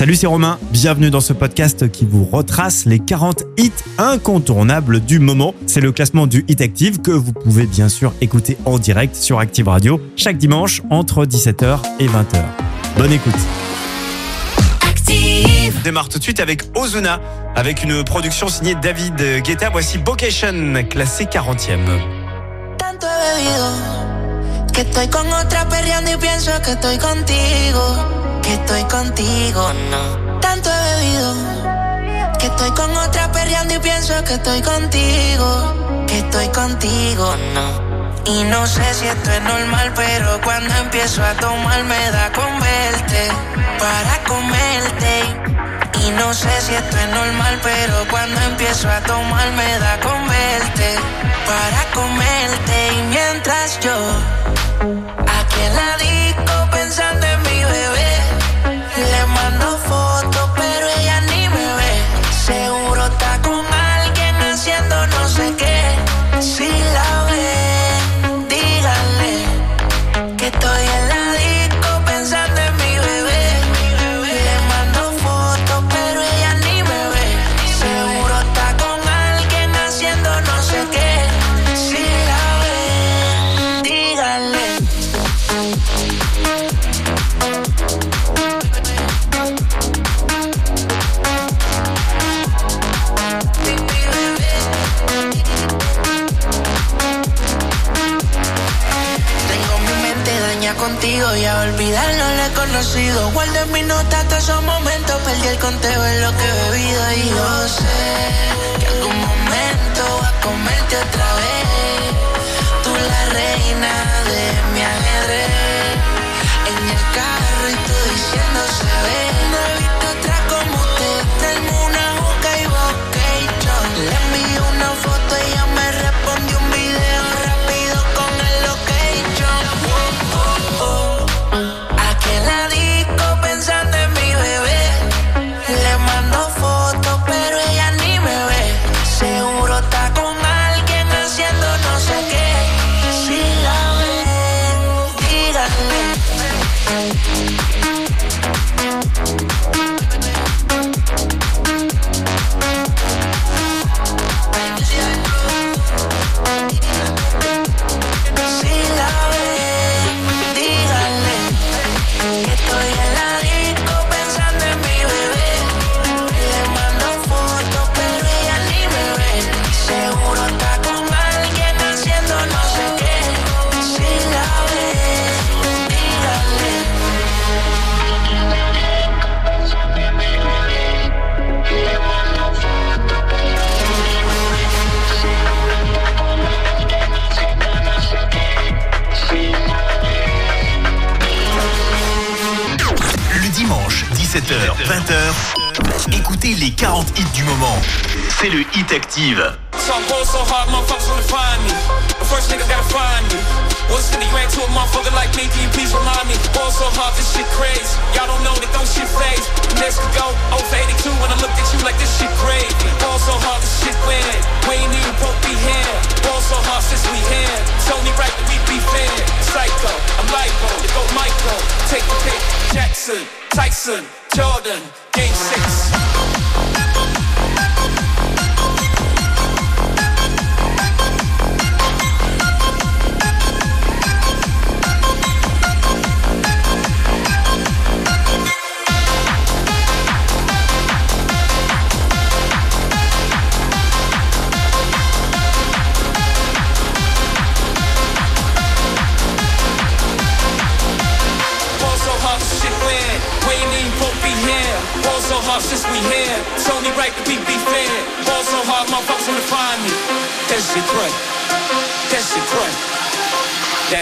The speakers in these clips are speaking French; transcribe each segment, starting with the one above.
Salut, c'est Romain. Bienvenue dans ce podcast qui vous retrace les 40 hits incontournables du moment. C'est le classement du Hit Active que vous pouvez bien sûr écouter en direct sur Active Radio chaque dimanche entre 17h et 20h. Bonne écoute. Active. On démarre tout de suite avec Ozuna, avec une production signée David Guetta. Voici Vocation, classé 40e. Tanto he bebido, que estoy con otra perreando y pienso que estoy contigo. Que estoy contigo, no. Tanto he bebido que estoy con otra perreando y pienso que estoy contigo, que estoy contigo, no. Y no sé si esto es normal, pero cuando empiezo a tomar me da con verte para comerte. Y no sé si esto es normal, pero cuando empiezo a tomar me da con verte para comerte. Y mientras yo aquí en la olvidarlo lo he conocido. Guardé mis notas hasta esos momentos, perdí el conteo en lo que he bebido y yo sé que algún momento va a comerte otra vez. Tú la reina de mi ajedrez. En el carro y tú diciendo se ve. Écoutez les 40 hits du moment. C'est le Hit Active. So I'm going so hard, motherfuckers wanna find me. The first nigga gotta find me. What's in the ran to a motherfucker like me? Can you please remind me? Ball so hard, this shit crazy. Y'all don't know that don't shit phase. Next could go 0 for 82 when I look at you like this shit crazy. Ball so hard, this shit weird. We ain't even broke be here. Ball so hard since we here. It's only right that we be fair. Psycho, I'm lipo, it go Michael. Take the pick. Jackson, Tyson, Jordan, Game 6.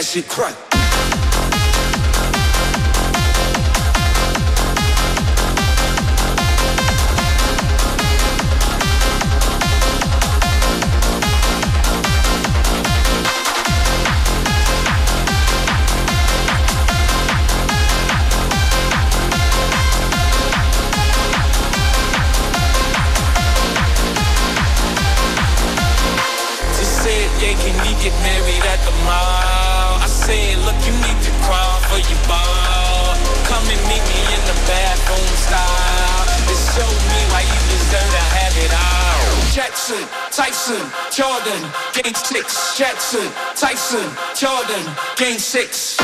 Shit crack. King Six, Jackson, Tyson, Jordan, Game Six.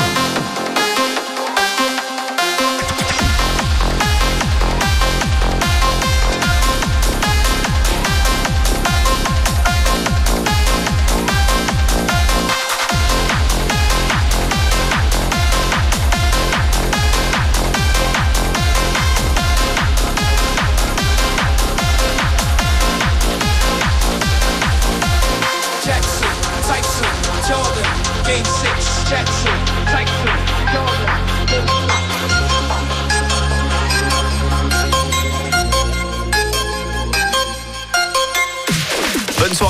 Jackson, game six.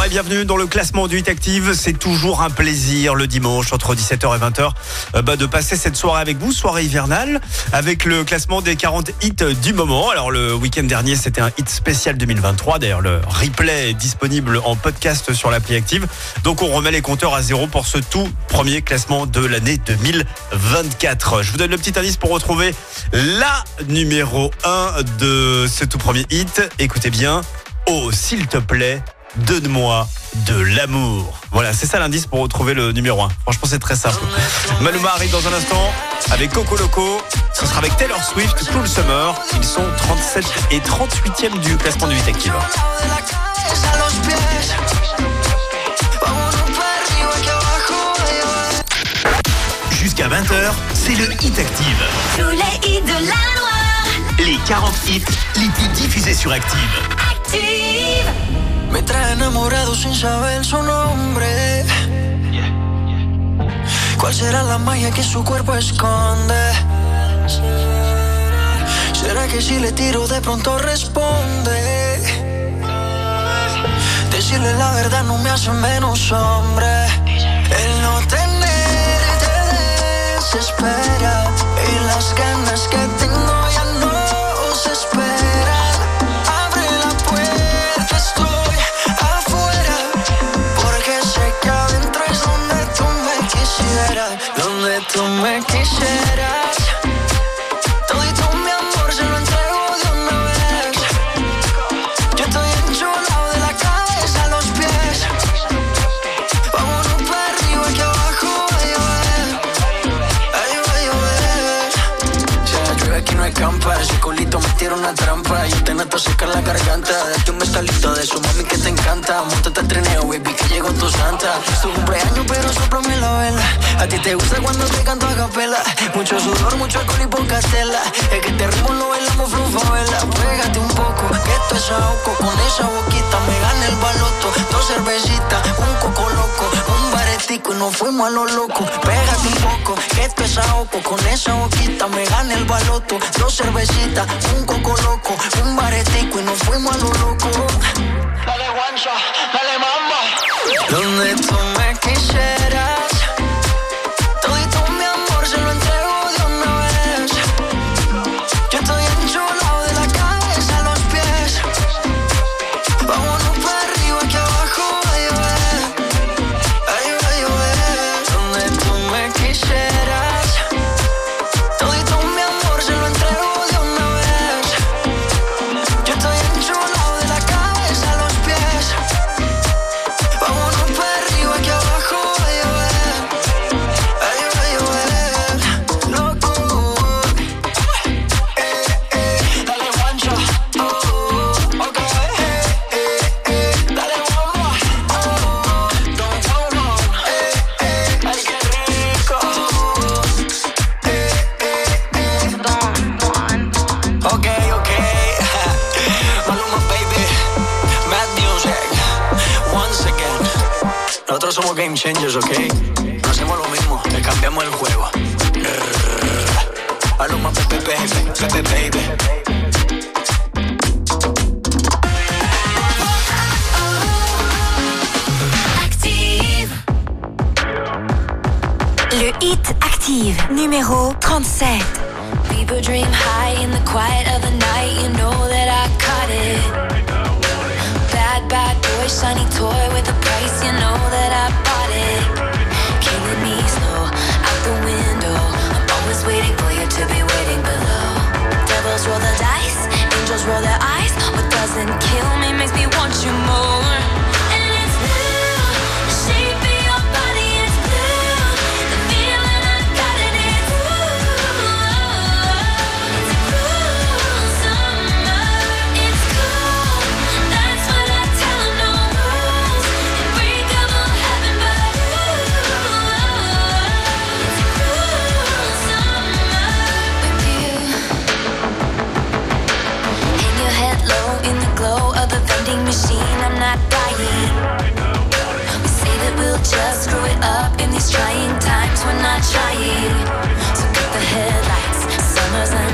bienvenue dans le classement du Hit Active. C'est toujours un plaisir le dimanche entre 17h et 20h euh, bah, de passer cette soirée avec vous, soirée hivernale, avec le classement des 40 hits du moment. Alors le week-end dernier, c'était un hit spécial 2023. D'ailleurs, le replay est disponible en podcast sur l'appli Active. Donc on remet les compteurs à zéro pour ce tout premier classement de l'année 2024. Je vous donne le petit indice pour retrouver la numéro 1 de ce tout premier hit. Écoutez bien. Oh, s'il te plaît, Donne-moi de l'amour. Voilà, c'est ça l'indice pour retrouver le numéro 1. Franchement, c'est très simple. Maluma arrive dans un instant avec Coco Loco. Ce sera avec Taylor Swift, Cool Summer. Ils sont 37 et 38e du classement du 8 Active. Jusqu'à 20h, c'est le Hit Active. Tous les hits de la Loire. Les 40 hits les plus diffusés sur Active. Active. Me trae enamorado sin saber su nombre. ¿Cuál será la magia que su cuerpo esconde? ¿Será que si le tiro de pronto responde? Decirle la verdad no me hace menos hombre. El no tener te desespera y las ganas que tengo ya no se esperan. Donde tú me quisieras. Todito mi amor se lo entrego de una vez. Yo estoy enchulado de la cabeza a los pies. Vámonos para arriba que abajo va a llover. Ay, va a. Ya llueve aquí no hay campa. Ese culito me tira una trampa. Yo te noto secar la garganta. Date un bestalito de su mami que te encanta. Montate al trineo, baby, que llegó tu santa. Es tu cumpleaños, A ti te gusta cuando te canto a capela. Mucho sudor, mucho alcohol y poca tela. Es que te ritmo lo bailamos vela. Pégate un poco, que esto es ahogo. Con esa boquita me gana el baloto. Dos cervecitas, un coco loco. Un baretico y nos fuimos a lo loco. Pégate un poco, que esto es ahogo. Con esa boquita me gana el baloto. Dos cervecitas, un coco loco. Un baretico y nos fuimos a lo loco. Dale guancha, dale mamba. Donde tú me quisieras. Ok. No hacemos lo mismo, le cambiamos el juego. Maluma, baby, baby, baby. Le hit active numéro 37. People dream high in the quiet of the night. You know that I caught it. Bad, bad boy, shiny toy with a price. You know and kill me makes me want you more. trying times we're not trying So cut the headlights, summer's night.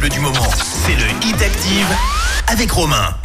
Me makes me want you more. avec Romain.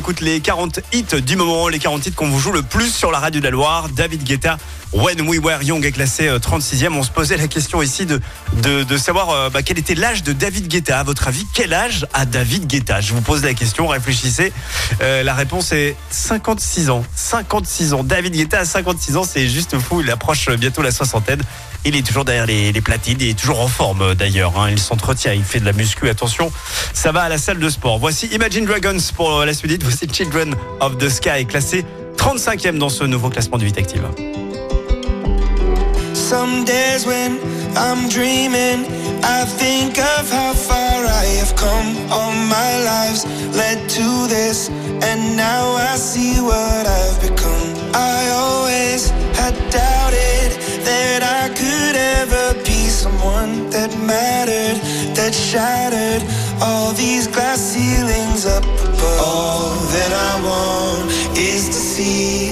Écoute les 40 hits du moment, les 40 hits qu'on vous joue le plus sur la radio de la Loire. David Guetta, When We Were Young est classé 36e. Euh, on se posait la question ici de, savoir euh, bah, quel était l'âge de David Guetta. À votre avis, quel âge a David Guetta? Je vous pose la question, réfléchissez. Euh, la réponse est 56 ans. 56 ans. David Guetta a 56 ans, c'est juste fou. Il approche bientôt la soixantaine. Il est toujours derrière les, platines, il est toujours en forme d'ailleurs. Hein. Il s'entretient, il fait de la muscu. Attention, ça va à la salle de sport. Voici Imagine Dragons pour la suite. Voici Children of the Sky, classé 35e dans ce nouveau classement du 8 Active. Some days when I'm dreaming, I think of how far I have come. All my led to this, and now I see what I've become. I always had someone that mattered, that shattered all these glass ceilings up above. All that I want is to see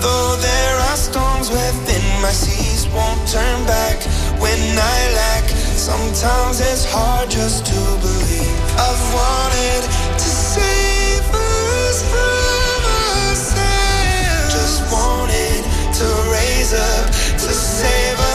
though there are storms within my seas. Won't turn back when I lack. Sometimes it's hard just to believe. I've wanted to save us from ourselves. Just wanted to raise up to save us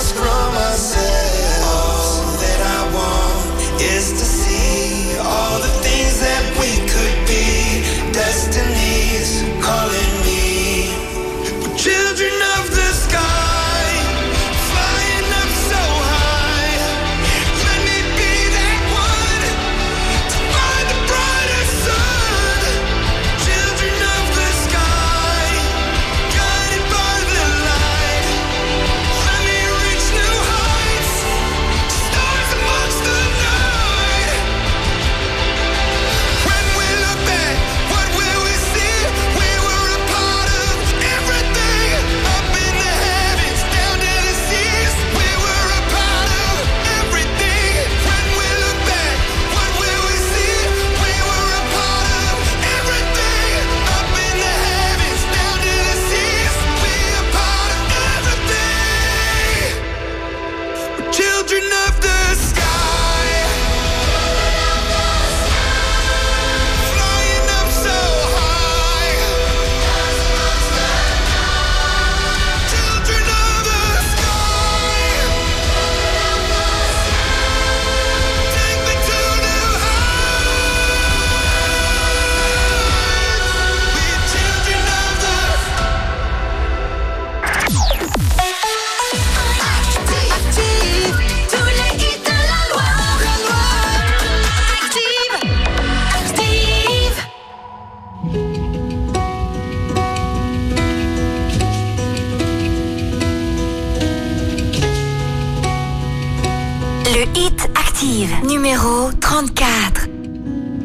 numéro 34.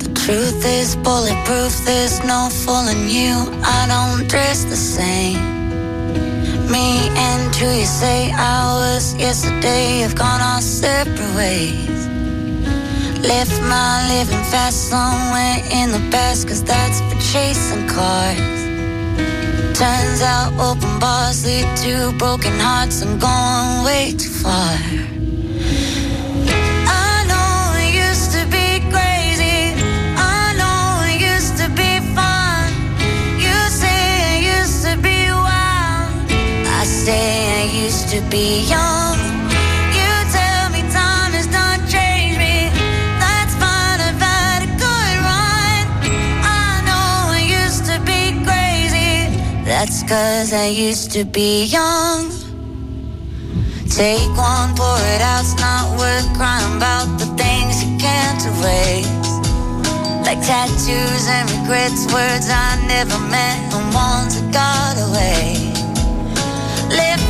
The Truth is bulletproof, there's no fooling you. I don't dress the same. Me and who you say I was yesterday have gone our separate ways. Left my living fast somewhere in the past, cause that's for chasing cars. Turns out open bars lead to broken hearts. I'm going way too far. Say I used to be young. You tell me time has not changed me. That's fine. I've run. I know I used to be crazy. That's cause I used to be young. Take one, pour it out, it's not worth crying about the things you can't erase. Like tattoos and regrets, words I never meant, and ones that got away. Left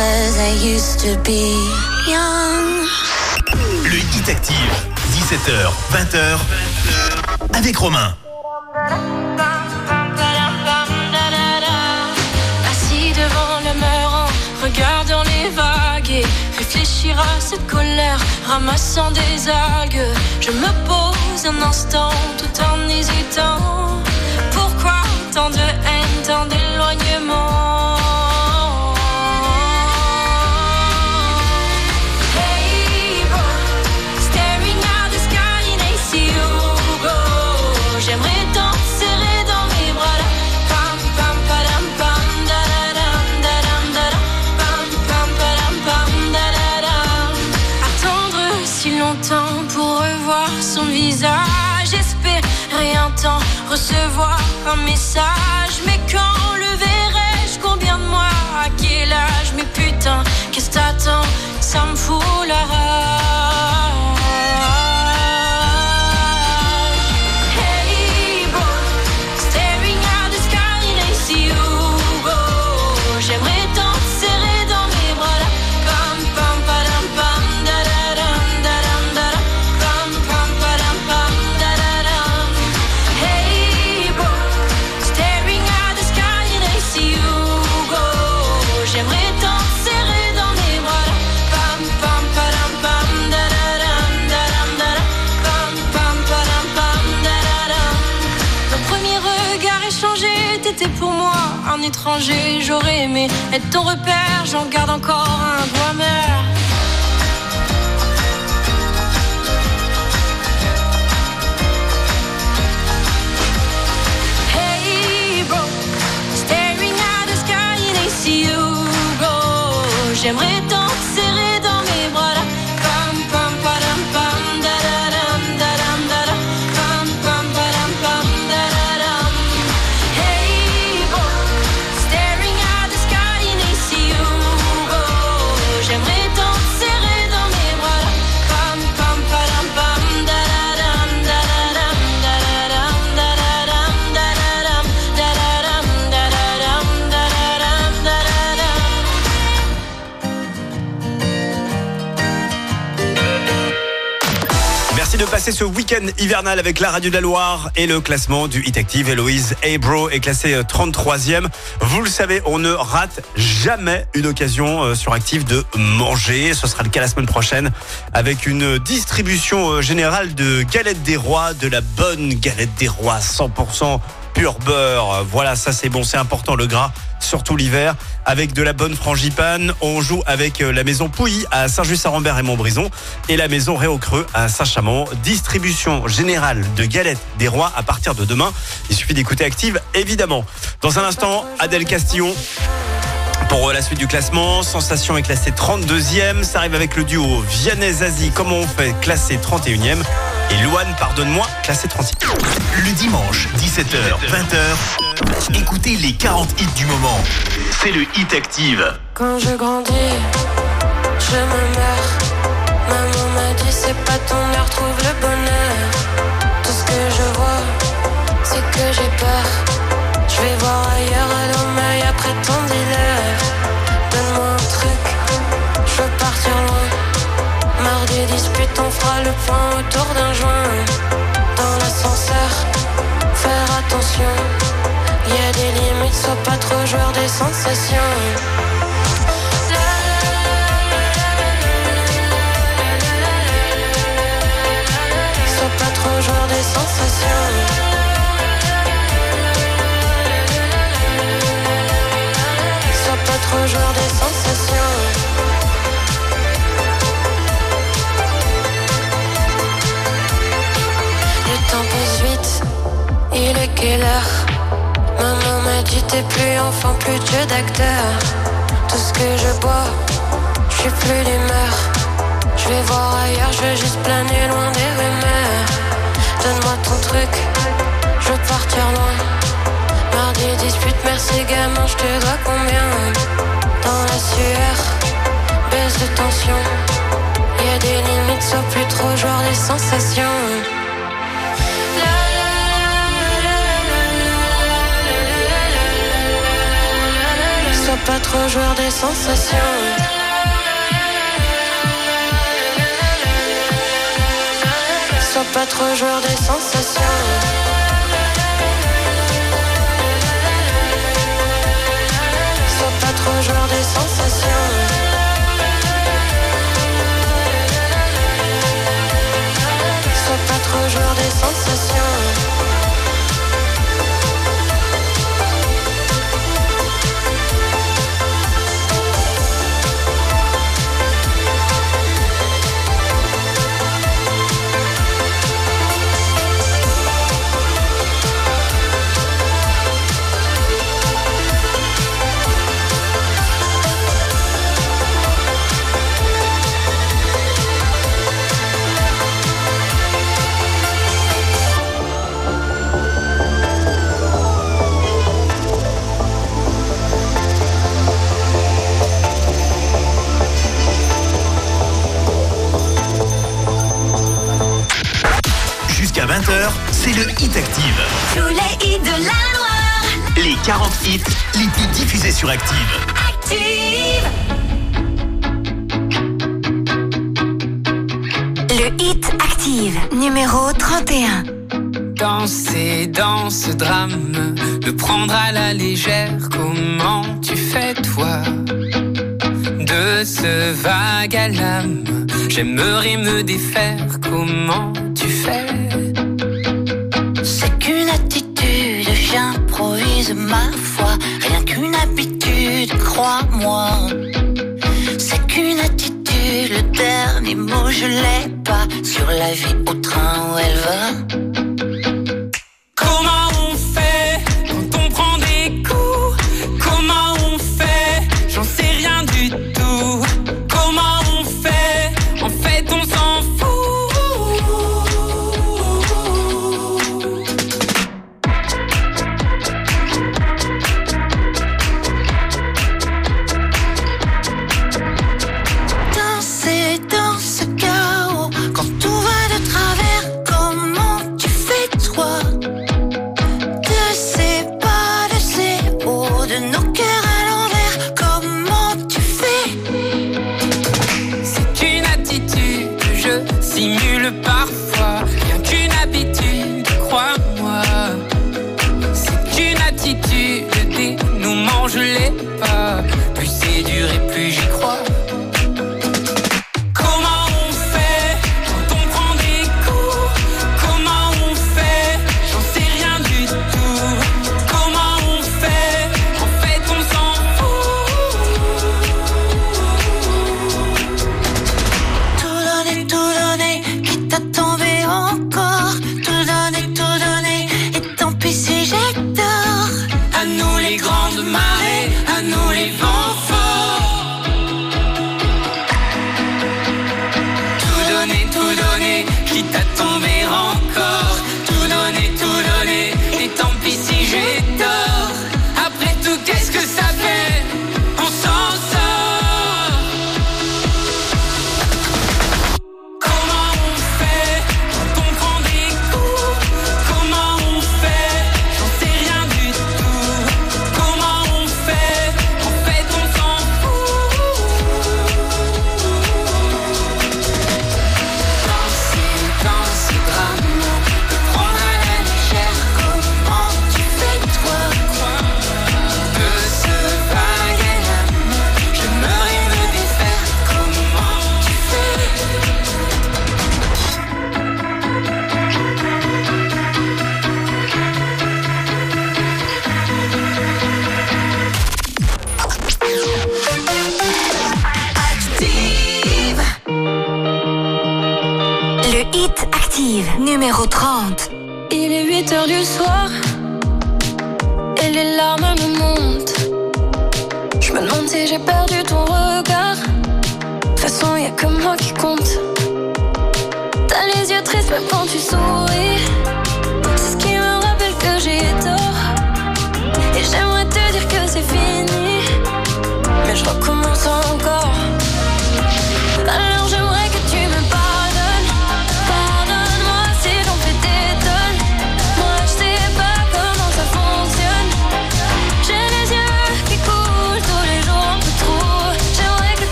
cause I used to be young. Le Hit Active, 17h, 20h, avec Romain. Assis devant le mur en regardant les vagues et réfléchir à cette colère, ramassant des algues. Je me pose un instant tout en hésitant. Pourquoi tant de haine, tant d'éloignement? Recevoir un message. Mais quand le verrai-je? Combien de mois? À quel âge? Mais putain, qu'est-ce que t'attends? Ça me fout la rage. J'aurais aimé être ton repère, j'en garde encore un goût amer. Hey bro, staring at the sky and I see you go. J'aimerais ce week-end hivernal avec la radio de la Loire et le classement du Hit Active. Héloïse Ebro est classée euh, 33e. Vous le savez, on ne rate jamais une occasion euh, sur Active de manger. Ce sera le cas la semaine prochaine avec une distribution euh, générale de galettes des rois, de la bonne galette des rois 100% pur beurre. Voilà, ça c'est bon, c'est important le gras, surtout l'hiver. Avec de la bonne frangipane, on joue avec euh, la maison Pouilly à Saint-Just-Saint-Rambert et Montbrison et la maison Réau-Creux à Saint-Chamond. Distribution générale de galettes des rois à partir de demain. Il suffit d'écouter Active, évidemment. Dans un instant, Adèle Castillon. Pour euh, la suite du classement, Sensation est classée 32e. Ça arrive avec le duo Vianney-Zazie, comment on fait, classé 31e. Et Louane, pardonne-moi, classé 30e. Le dimanche, 17h, 20h, écoutez les 40 hits du moment. C'est le Hit Active. Quand je grandis, je me meurs. Maman m'a dit c'est pas ton heure, trouve le bonheur. Tout ce que je vois, c'est que j'ai peur. Je vais voir ailleurs à l'homme sois pas trop joueur des sensations. Joueur des sensations. Le temps passe vite, il est quelle heure? N'ai plus enfant, plus de jeu d'acteur. Tout ce que je bois, je suis plus d'humeur. Je vais voir ailleurs, je veux juste planer loin des rumeurs. Donne-moi ton truc, je veux partir loin. Mardi dispute, merci gamin, je te dois combien Dans la sueur, baisse de tension. Y a des limites, sois plus trop genre des sensations. Sois pas trop joueur des sensations. Sois pas trop joueur des sensations. Sois pas trop joueur des sensations. 40 hits les plus diffusés sur Active. Active. Le hit Active, numéro 31. Danser dans ce drame, le prendre à la légère, comment tu fais toi? De ce vague à l'âme, j'aimerais me défaire, comment ma foi. Rien qu'une habitude, crois-moi. C'est qu'une attitude, le dernier mot je l'ai pas. Sur la vie au train où elle va.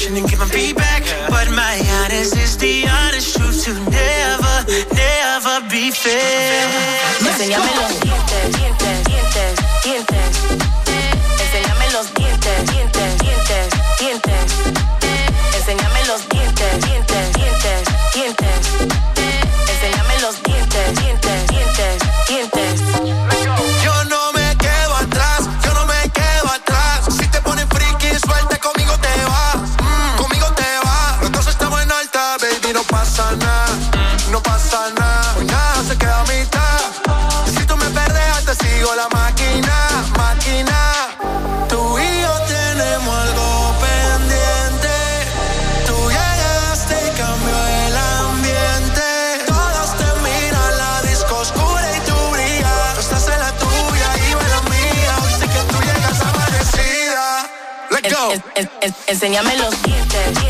attention and give my feedback. But my honest is the honest truth to never, never be fair. Listen. Enséñame los dientes,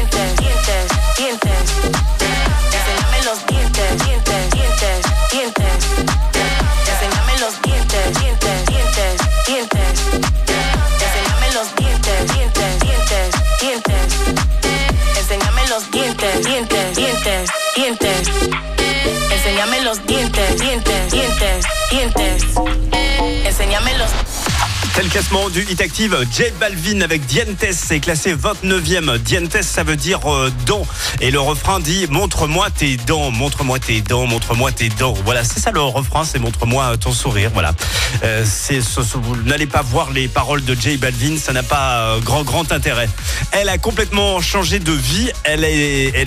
classement du Hit Active. J Balvin avec Dientes est classé 29e. Dientes, ça veut dire euh, dents. Et le refrain dit montre-moi tes dents, montre-moi tes dents, montre-moi tes dents. Voilà, c'est ça le refrain, c'est montre-moi ton sourire. Voilà. Euh, vous n'allez pas voir les paroles de J Balvin, ça n'a pas euh, grand grand intérêt. Elle a complètement changé de vie. Elle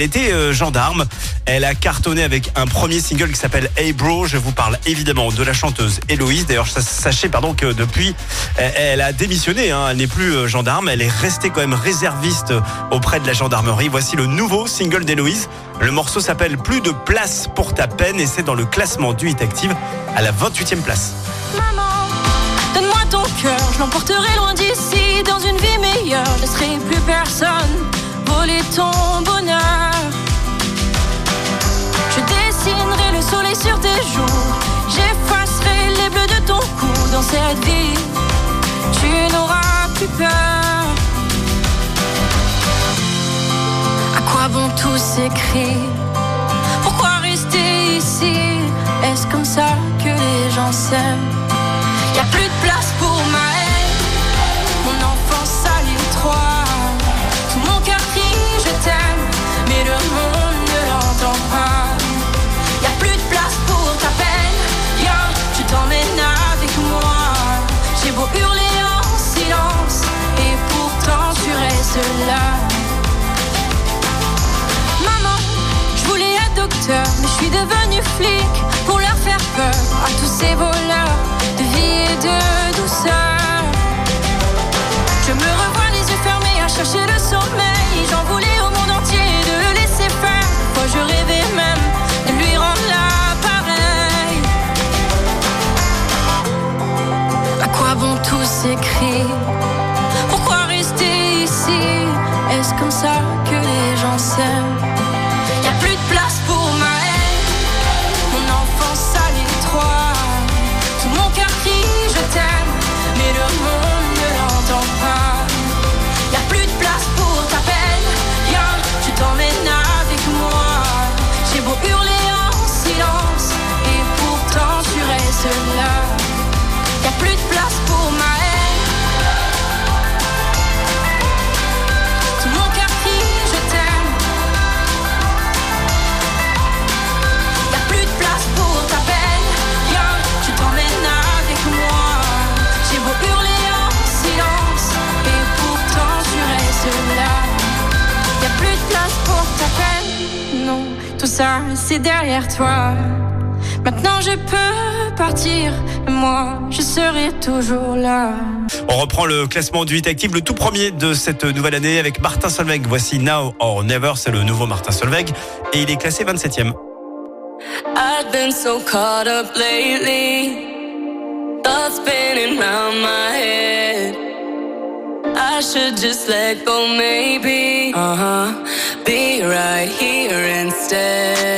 était euh, gendarme. Elle a cartonné avec un premier single qui s'appelle Hey Bro. Je vous parle évidemment de la chanteuse Héloïse. D'ailleurs, sa- sachez pardon que depuis, elle- elle a démissionné. hein. Elle n'est plus euh, gendarme. Elle est restée quand même réserviste auprès de la gendarmerie. Voici le nouveau single d'Héloïse. Le morceau s'appelle Plus de place pour ta peine et c'est dans le classement du Hit Active à la 28e place. Maman, donne-moi ton cœur, je l'emporterai loin d'ici, dans une vie meilleure. Je laisserai plus personne ton bonheur. J'effacerai les bleus de ton cou dans cette vie. Tu n'auras plus peur. À quoi bon tous ces cris Pourquoi rester ici? Est-ce comme ça que les gens s'aiment? Y a plus de place pour ma mais je suis devenu flic pour leur faire peur à tous ces voleurs de vie et de douceur. Je me revois les yeux fermés à chercher le sommeil. J'en voulais au monde entier de le laisser faire. Moi je rêvais même de lui rendre l'appareil. À quoi bon tous ces cris Pourquoi rester ici? Est-ce comme ça que les gens s'aiment? Tout ça c'est derrière toi. Maintenant je peux partir, moi je serai toujours là. On reprend le classement du Hit Active, le tout premier de cette nouvelle année avec Martin Solveig. Voici Now or Never, c'est le nouveau Martin Solveig et il est classé 27e. I've been so caught up lately. Thoughts spinning round my head. I should just let go, maybe. Uh huh. Be right here instead.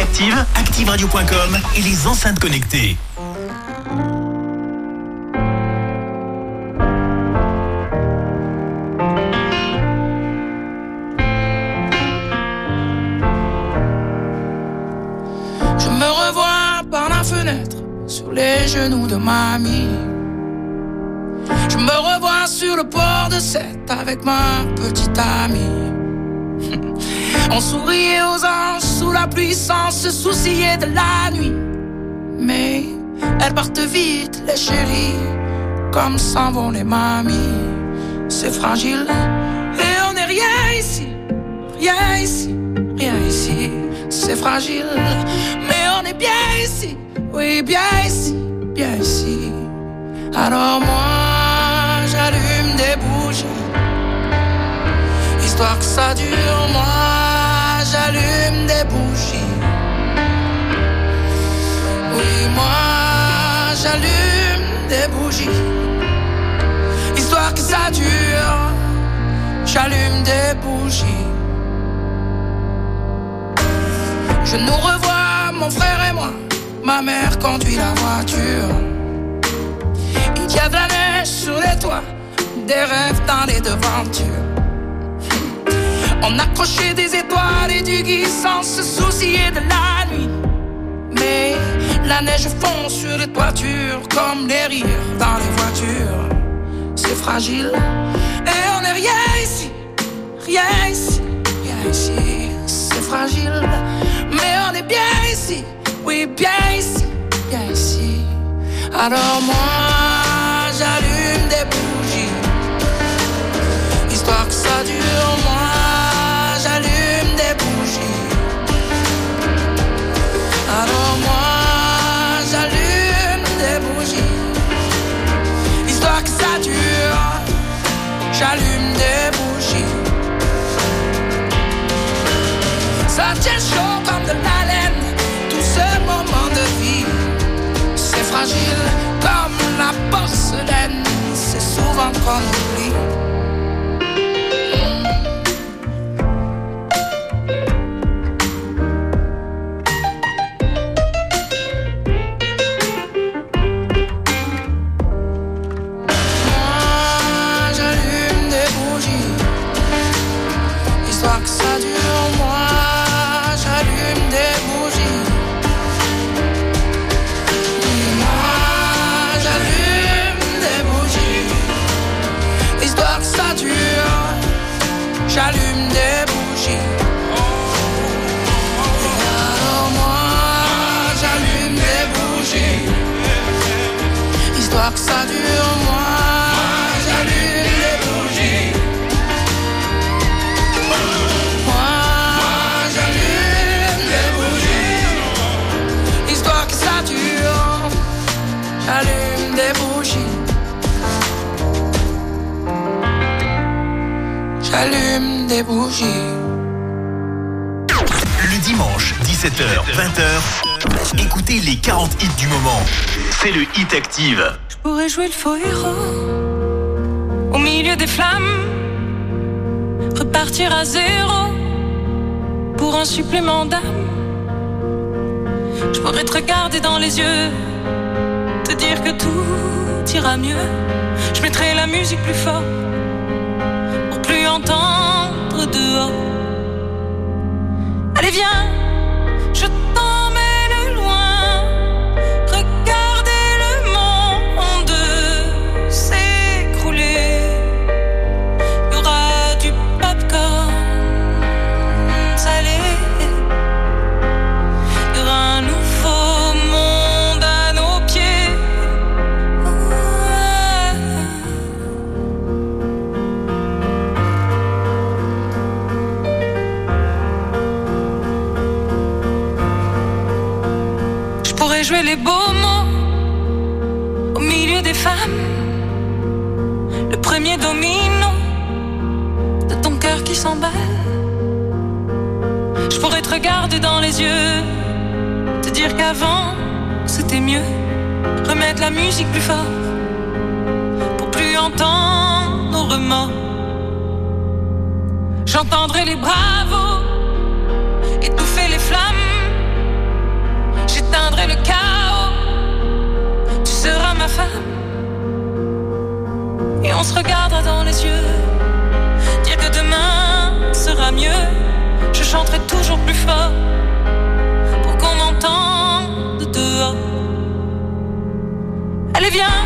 Active, activeradio.com et les enceintes connectées. Je me revois par la fenêtre sur les genoux de mamie. Je me revois sur le port de Sète avec ma petite amie. On souriait aux anges sous la pluie sans se soucier de la nuit. Mais elles partent vite, les chéris, comme s'en vont les mamies. C'est fragile et on n'est rien ici, rien ici, rien ici. C'est fragile, mais on est bien ici, oui, bien ici, bien ici. Alors moi, j'allume des bougies, histoire que ça dure. Moi, j'allume des bougies. Oui, moi, j'allume des bougies, histoire que ça dure. J'allume des bougies. Je nous revois, mon frère et moi. Ma mère conduit la voiture. Il y a de la neige sur les toits, des rêves dans les devantures. On accrochait des étoiles et du gui sans se soucier de la nuit. Mais la neige fond sur les toitures comme les rires dans les voitures. C'est fragile et on n'est rien ici, rien ici, rien ici. C'est fragile, mais on est bien ici, oui, bien ici, bien ici. Alors moi, j'allume des bougies, histoire que ça dure. Moi, j'allume des bougies. Alors moi, j'allume des bougies, histoire que ça dure. J'allume des bougies. Ça tient chaud comme de la laine, tout ce moment de vie. C'est fragile comme la porcelaine, c'est souvent qu'on oublie. Des bougies. Le dimanche, 17h, 20h, écoutez les 40 hits du moment. C'est le Hit Active. Je pourrais jouer le faux héros au milieu des flammes, repartir à zéro pour un supplément d'âme. Je pourrais te regarder dans les yeux, te dire que tout ira mieux. Je mettrai la musique plus fort pour plus entendre dehors. Musique plus fort pour plus entendre nos remords. J'entendrai les bravos étouffer les flammes. J'éteindrai le chaos. Tu seras ma femme. Et on se regardera dans les yeux. Dire que demain sera mieux. Je chanterai toujours plus fort Allez, viens,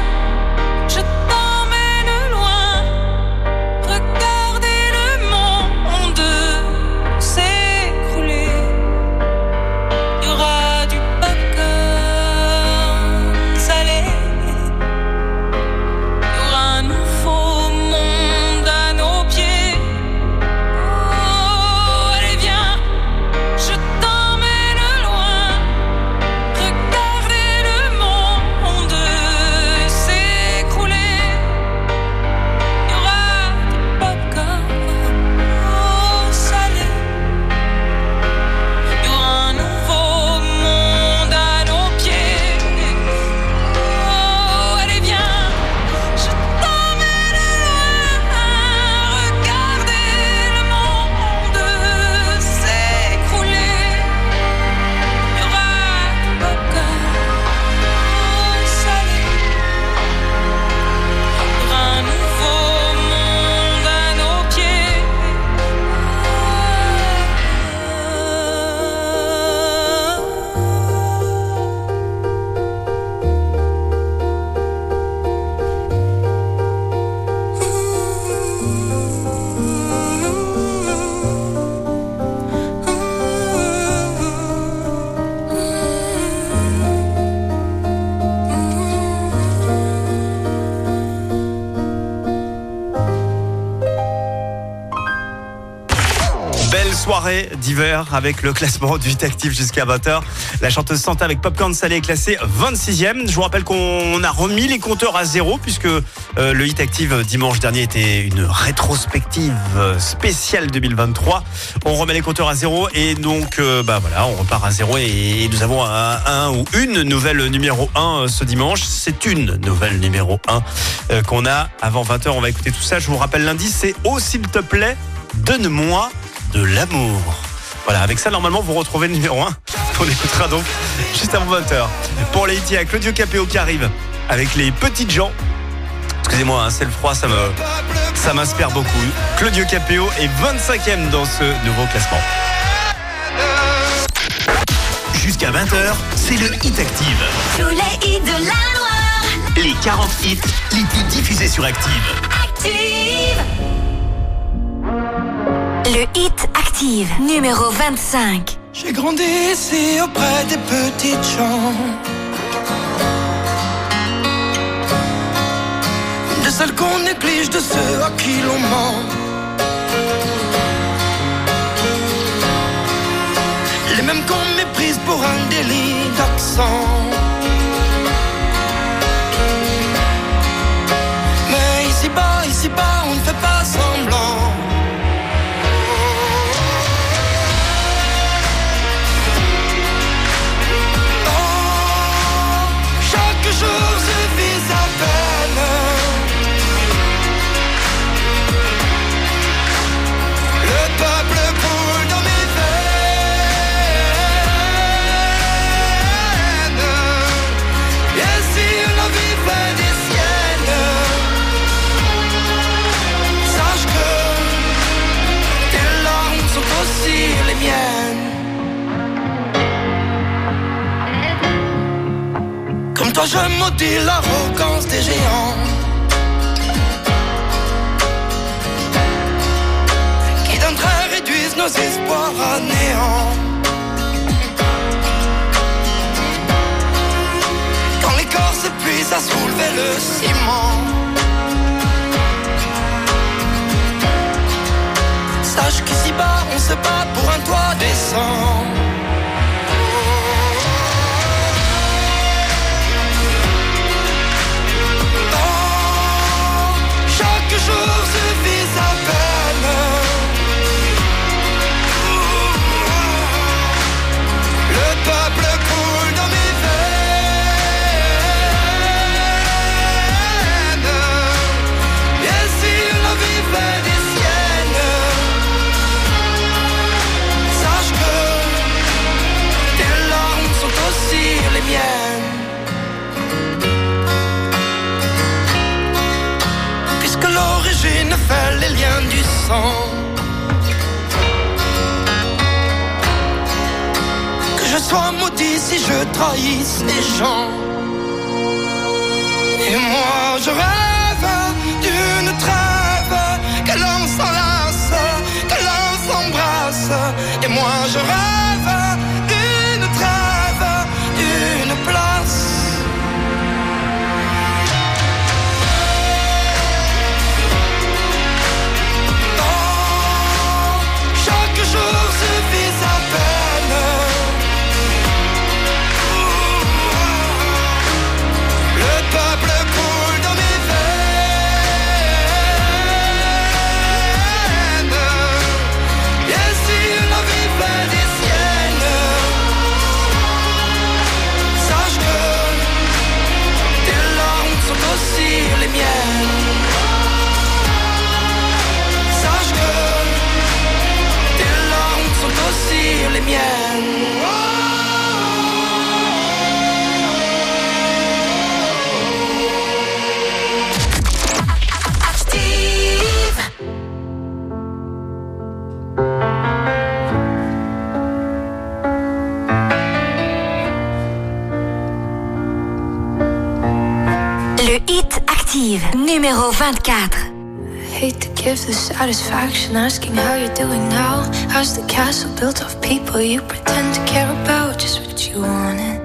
d'hiver avec le classement du Hit Active jusqu'à 20h. La chanteuse Santa avec Popcorn Salé est classée 26e. Je vous rappelle qu'on a remis les compteurs à zéro puisque euh, le Hit Active dimanche dernier était une rétrospective euh, spéciale 2023. On remet les compteurs à zéro et donc euh, bah voilà, on repart à zéro et, nous avons un, un ou une nouvelle numéro 1 ce dimanche. C'est une nouvelle numéro 1 euh, qu'on a avant 20h. On va écouter tout ça. Je vous rappelle l'indice, c'est Oh s'il te plaît, donne-moi de l'amour. Voilà, avec ça, normalement, vous retrouvez le numéro 1 qu'on écoutera donc juste avant 20h. Pour les hits, il y a Claudio Capéo qui arrive avec les petites gens. Excusez-moi, hein, c'est le froid, ça me, ça m'inspire beaucoup. Claudio Capéo est 25e dans ce nouveau classement. Jusqu'à 20h, c'est le Hit Active. Tous les hits de la Loire. Les 40 hits les plus diffusés sur Active. Active. Le hit Active, numéro 25. J'ai grandi ici auprès des petites gens. De celles qu'on néglige, de ceux à qui l'on ment. Les mêmes qu'on méprise pour un délit d'accent. Mais ici-bas, ici-bas, on ne fait pas semblant. Toi je maudis l'arrogance des géants. Qui d'un trait réduisent nos espoirs à néant. Quand les corps s'épuisent à soulever le ciment. Sache qu'ici-bas on se bat pour un toit décent. Que je sois maudit si je trahisse les gens. Et moi je rêve d'une trêve, que l'on s'enlace, que l'on s'embrasse. Et moi je rêve numéro 24. Hate to give the satisfaction asking how you're doing now. How's the castle built of people you pretend to care about? Just what you wanted.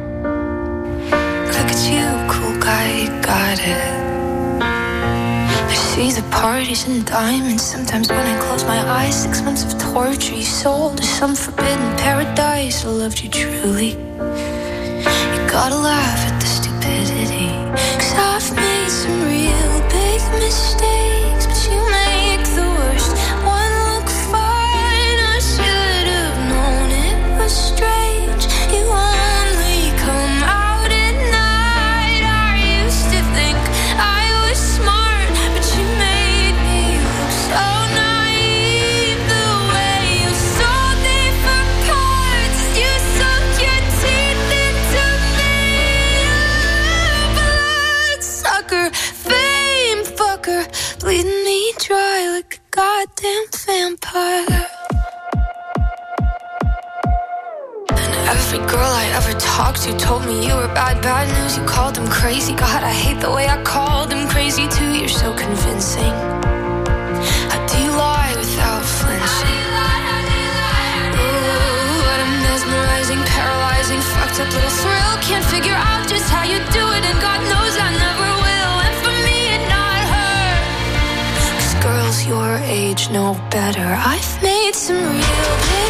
Look at you, cool guy, you got it. I see the parties and diamonds. Sometimes when I close my eyes, six months of torture you sold to some forbidden paradise. I loved you truly. You gotta laugh at the stupidity. Cause I've mistake vampire. And every girl I ever talked to told me you were bad, bad news. You called them crazy. God, I hate the way I called them crazy too. You're so convincing. How do lie without flinching? Ooh, what a mesmerizing, paralyzing, fucked up little thrill. Can't figure out just how you do it, age know better. I've made some real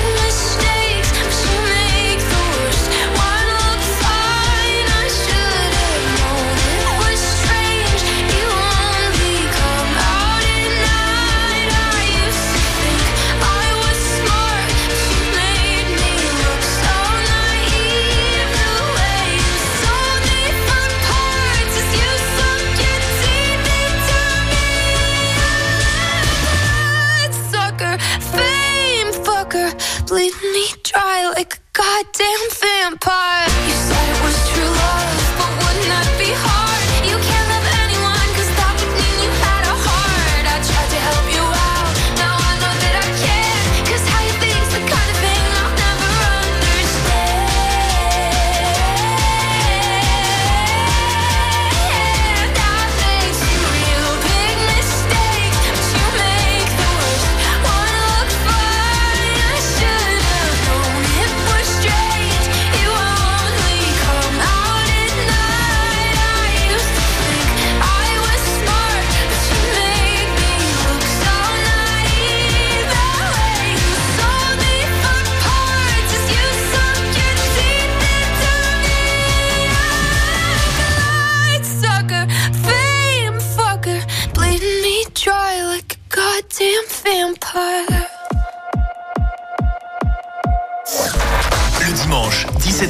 goddamn vampire.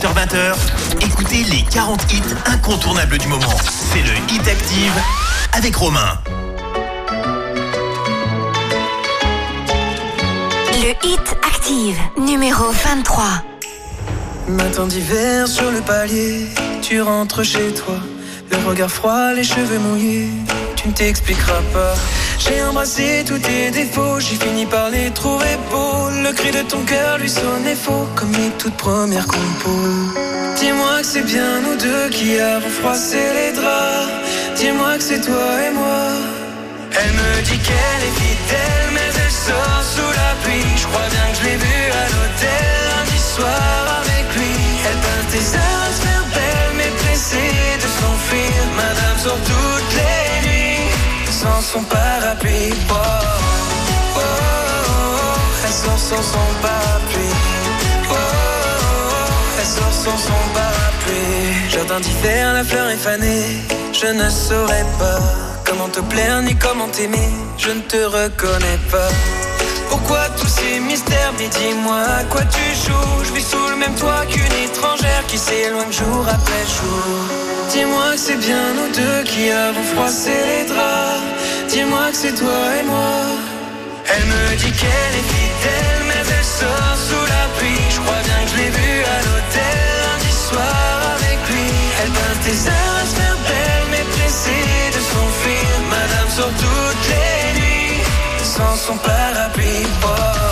17h20h, écoutez les 40 hits incontournables du moment. C'est le Hit Active avec Romain. Le Hit Active, numéro 23. Matin d'hiver sur le palier, tu rentres chez toi. Le regard froid, les cheveux mouillés, tu ne t'expliqueras pas. J'ai embrassé tous tes défauts, j'ai fini par les trouver beaux. Le cri de ton cœur lui sonnait faux, comme mes toutes premières compos. Dis-moi que c'est bien nous deux qui avons froissé les draps. Dis-moi que c'est toi et moi. Elle me dit qu'elle est fidèle, mais elle sort sous la pluie. Je crois bien que je l'ai vue à l'hôtel lundi soir avec lui. Elle peint tes heures se faire belle, mais pressée son parapluie. Oh, oh, oh, elle sort sans son parapluie. Oh, oh, oh. elle sort sans son parapluie. Jardin d'hiver, la fleur est fanée. Je ne saurais pas comment te plaire ni comment t'aimer. Je ne te reconnais pas. Pourquoi tous ces mystères? Mais dis-moi à quoi tu joues? Je vis sous le même toit qu'une étrangère Qui s'éloigne jour après jour Dis-moi que c'est bien nous deux qui avons froissé les draps Dis-moi que c'est toi et moi. Elle me dit qu'elle est fidèle Mais elle sort sous la pluie. Je crois bien que je l'ai vue à l'hôtel lundi soir avec lui. Elle peint tes heures à se faire belle Mais pressée de s'enfuir. Madame sort toutes les nuits sans son parapluie. Oh, oh,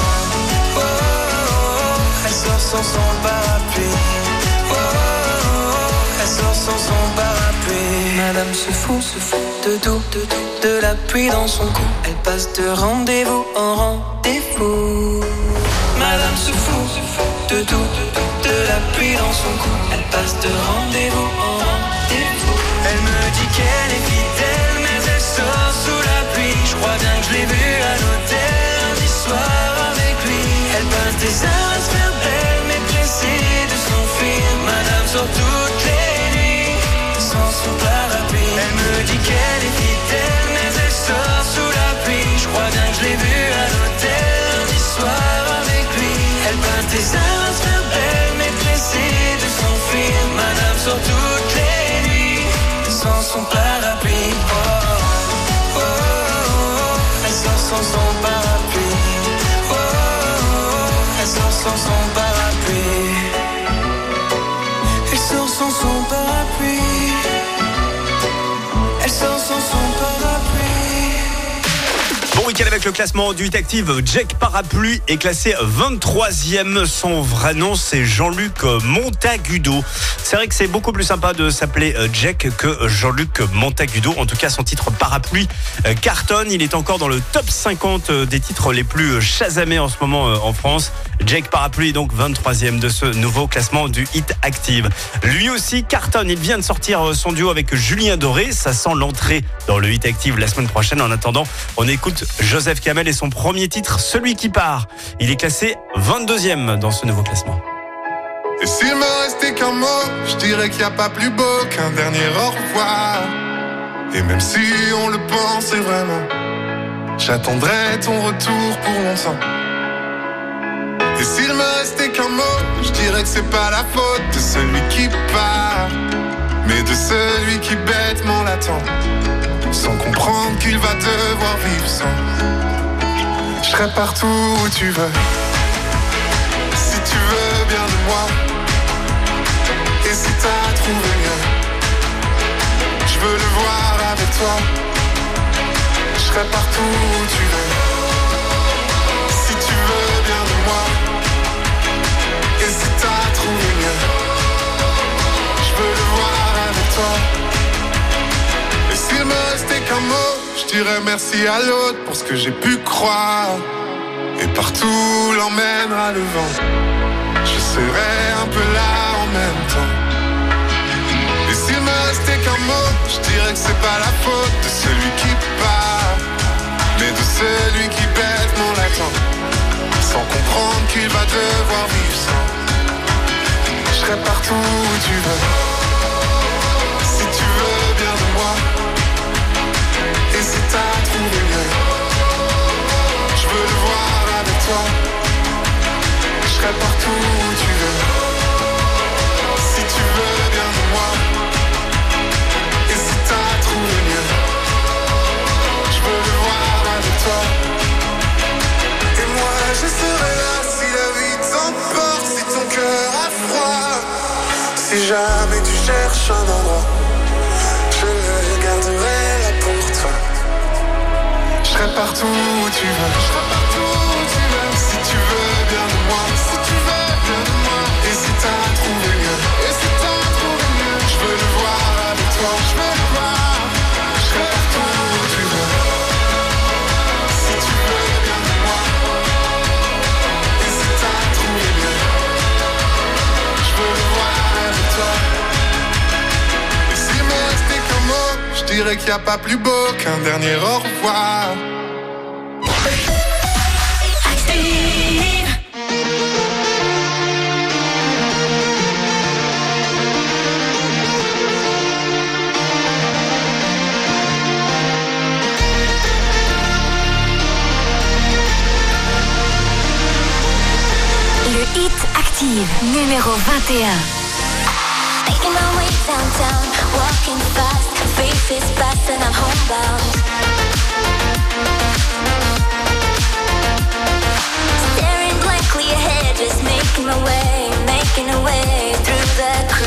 oh, oh, elle sort sans son parapluie. Sort sans son parapluie. Madame se fout, se fout de tout, de tout, de la pluie dans son cou. Elle passe de rendez-vous en rendez-vous. Madame se fout, se fout de tout, de tout, de la pluie dans son cou. Elle passe de rendez-vous en rendez-vous. Elle me dit qu'elle est fidèle, mais elle sort sous la pluie. Je crois bien que je l'ai vue à l'hôtel lundi soir avec lui. Elle peint tes heures à se faire belle, mais pressée de s'enfuir. Madame sort toutes je l'ai à l'hôtel lundi soir avec lui. Elle peint tes heures à se faire belle, mais pressée de s'enfuir. Madame sort toutes les nuits sans son parapluie. Oh, oh, oh, oh, elle sort sans son parapluie. Oh, oh, oh, elle sort sans son parapluie. Week-end avec le classement du Hit Active. Jack Parapluie est classé 23e. Son vrai nom, c'est Jean-Luc Montagudo. C'est vrai que c'est beaucoup plus sympa de s'appeler euh, Jack que Jean-Luc Montagudo. En tout cas, son titre Parapluie euh, cartonne. Il est encore dans le top 50 euh, des titres les plus chasamés en ce moment en France. Jake Parapluie est donc 23e de ce nouveau classement du Hit Active. Lui aussi cartonne. Il vient de sortir son duo avec Julien Doré. Ça sent l'entrée dans le Hit Active la semaine prochaine. En attendant, on écoute Joseph Kamel et son premier titre, Celui qui part. Il est classé 22e dans ce nouveau classement. Et s'il me restait qu'un mot, je dirais qu'il n'y a pas plus beau qu'un dernier au revoir. Et même si on le pensait vraiment, j'attendrai ton retour pour longtemps. Et s'il me restait qu'un mot, je dirais que c'est pas la faute de celui qui part, mais de celui qui bêtement l'attend, sans comprendre qu'il va devoir vivre sans. Je serai partout où tu veux, si tu veux bien de moi. Et si t'as trouvé mieux, je veux le voir avec toi. Je serai partout où tu veux. Si tu veux bien de moi. Et si t'as trouvé mieux, je veux le voir avec toi. S'il me restait qu'un mot, je dirais merci à l'autre pour ce que j'ai pu croire. Et partout l'emmènera le vent. Je serai un peu là en même temps. Et s'il me restait qu'un mot, je dirais que c'est pas la faute de celui qui part, mais de celui qui bêtement l'attend, sans comprendre qu'il va devoir vivre sans. Je serai partout où tu veux, t'emmènerai partout où tu veux. Si tu veux bien de moi, et si t'as trouvé mieux, je veux le voir avec toi. Et moi je serai là si la vie t'emporte, si ton cœur a froid. Si jamais tu cherches un endroit, je le garderai là pour toi. Je serai partout où tu veux. Je serai partout où tu veux. Si tu veux bien de moi. dirais qu'il n'y a pas plus beau qu'un dernier au revoir. Le Hit Active, numéro 21. Making my way downtown, walking fast. Grief is fast and I'm homebound. Staring blankly ahead, just making my way, making a way through the crowd.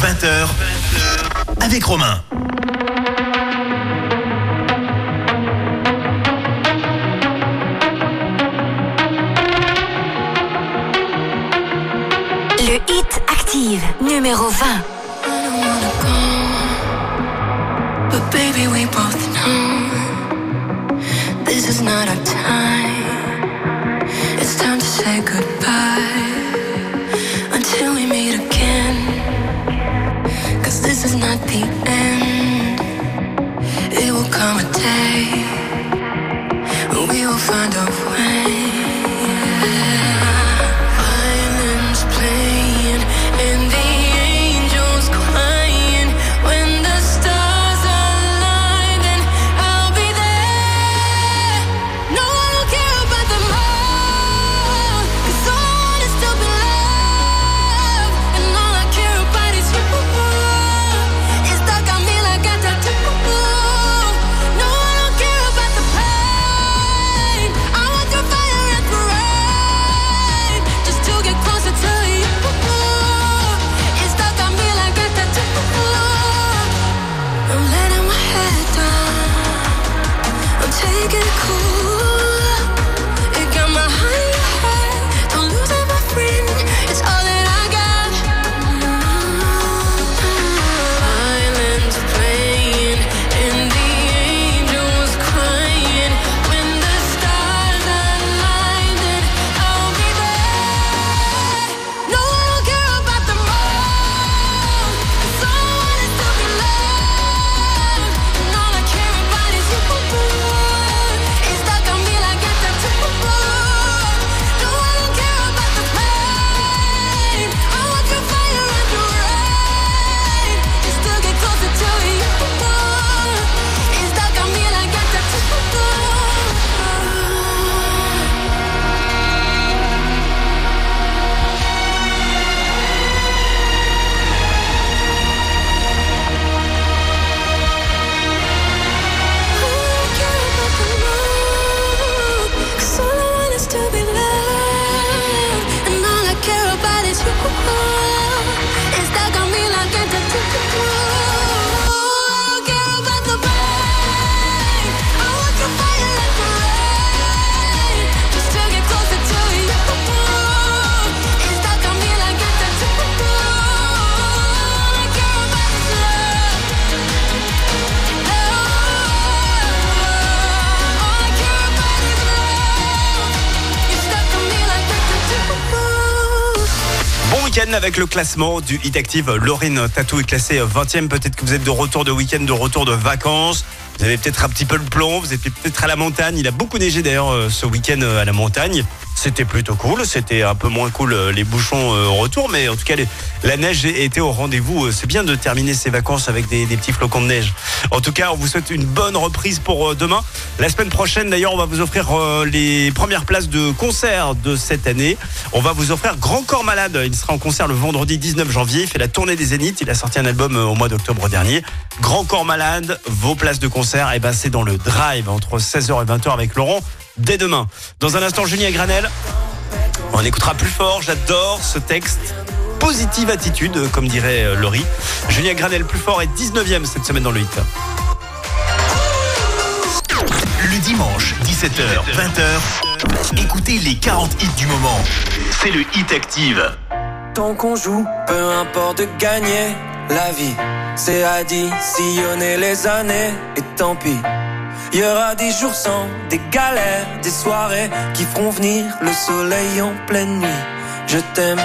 20h, avec Romain. Le hit active, numéro 20. But baby, we both know this is not our time. It's time to say goodbye. the end. Avec le classement du Hit Active. Laurine Tatou est classée 20e. Peut-être que vous êtes de retour de week-end, de retour de vacances. Vous avez peut-être un petit peu le plomb, vous êtes peut-être à la montagne. Il a beaucoup neigé d'ailleurs euh, ce week-end euh, à la montagne. C'était plutôt cool. C'était un peu moins cool euh, les bouchons euh, au retour, mais en tout cas les- la neige était au rendez-vous. Euh, C'est bien de terminer ses vacances avec des, des petits flocons de neige. En tout cas, on vous souhaite une bonne reprise pour demain. La semaine prochaine, d'ailleurs, on va vous offrir les premières places de concert de cette année. On va vous offrir Grand Corps Malade. Il sera en concert le vendredi 19 janvier. Il fait la tournée des Zéniths. Il a sorti un album au mois d'octobre dernier. Grand Corps Malade, vos places de concert, et ben c'est dans le drive entre 16h et 20h avec Laurent dès demain. Dans un instant, Julien Granel. On écoutera plus fort. J'adore ce texte. Positive attitude, euh, comme dirait euh, Laurie. Julien Granel plus fort est 19e cette semaine dans le hit. Le dimanche, 17h, 20h, écoutez les 40 hits du moment. C'est le Hit Active. Tant qu'on joue, peu importe de gagner la vie, c'est additionner les années et tant pis. Il y aura des jours sans, des galères, des soirées qui feront venir le soleil en pleine nuit. Je t'aime,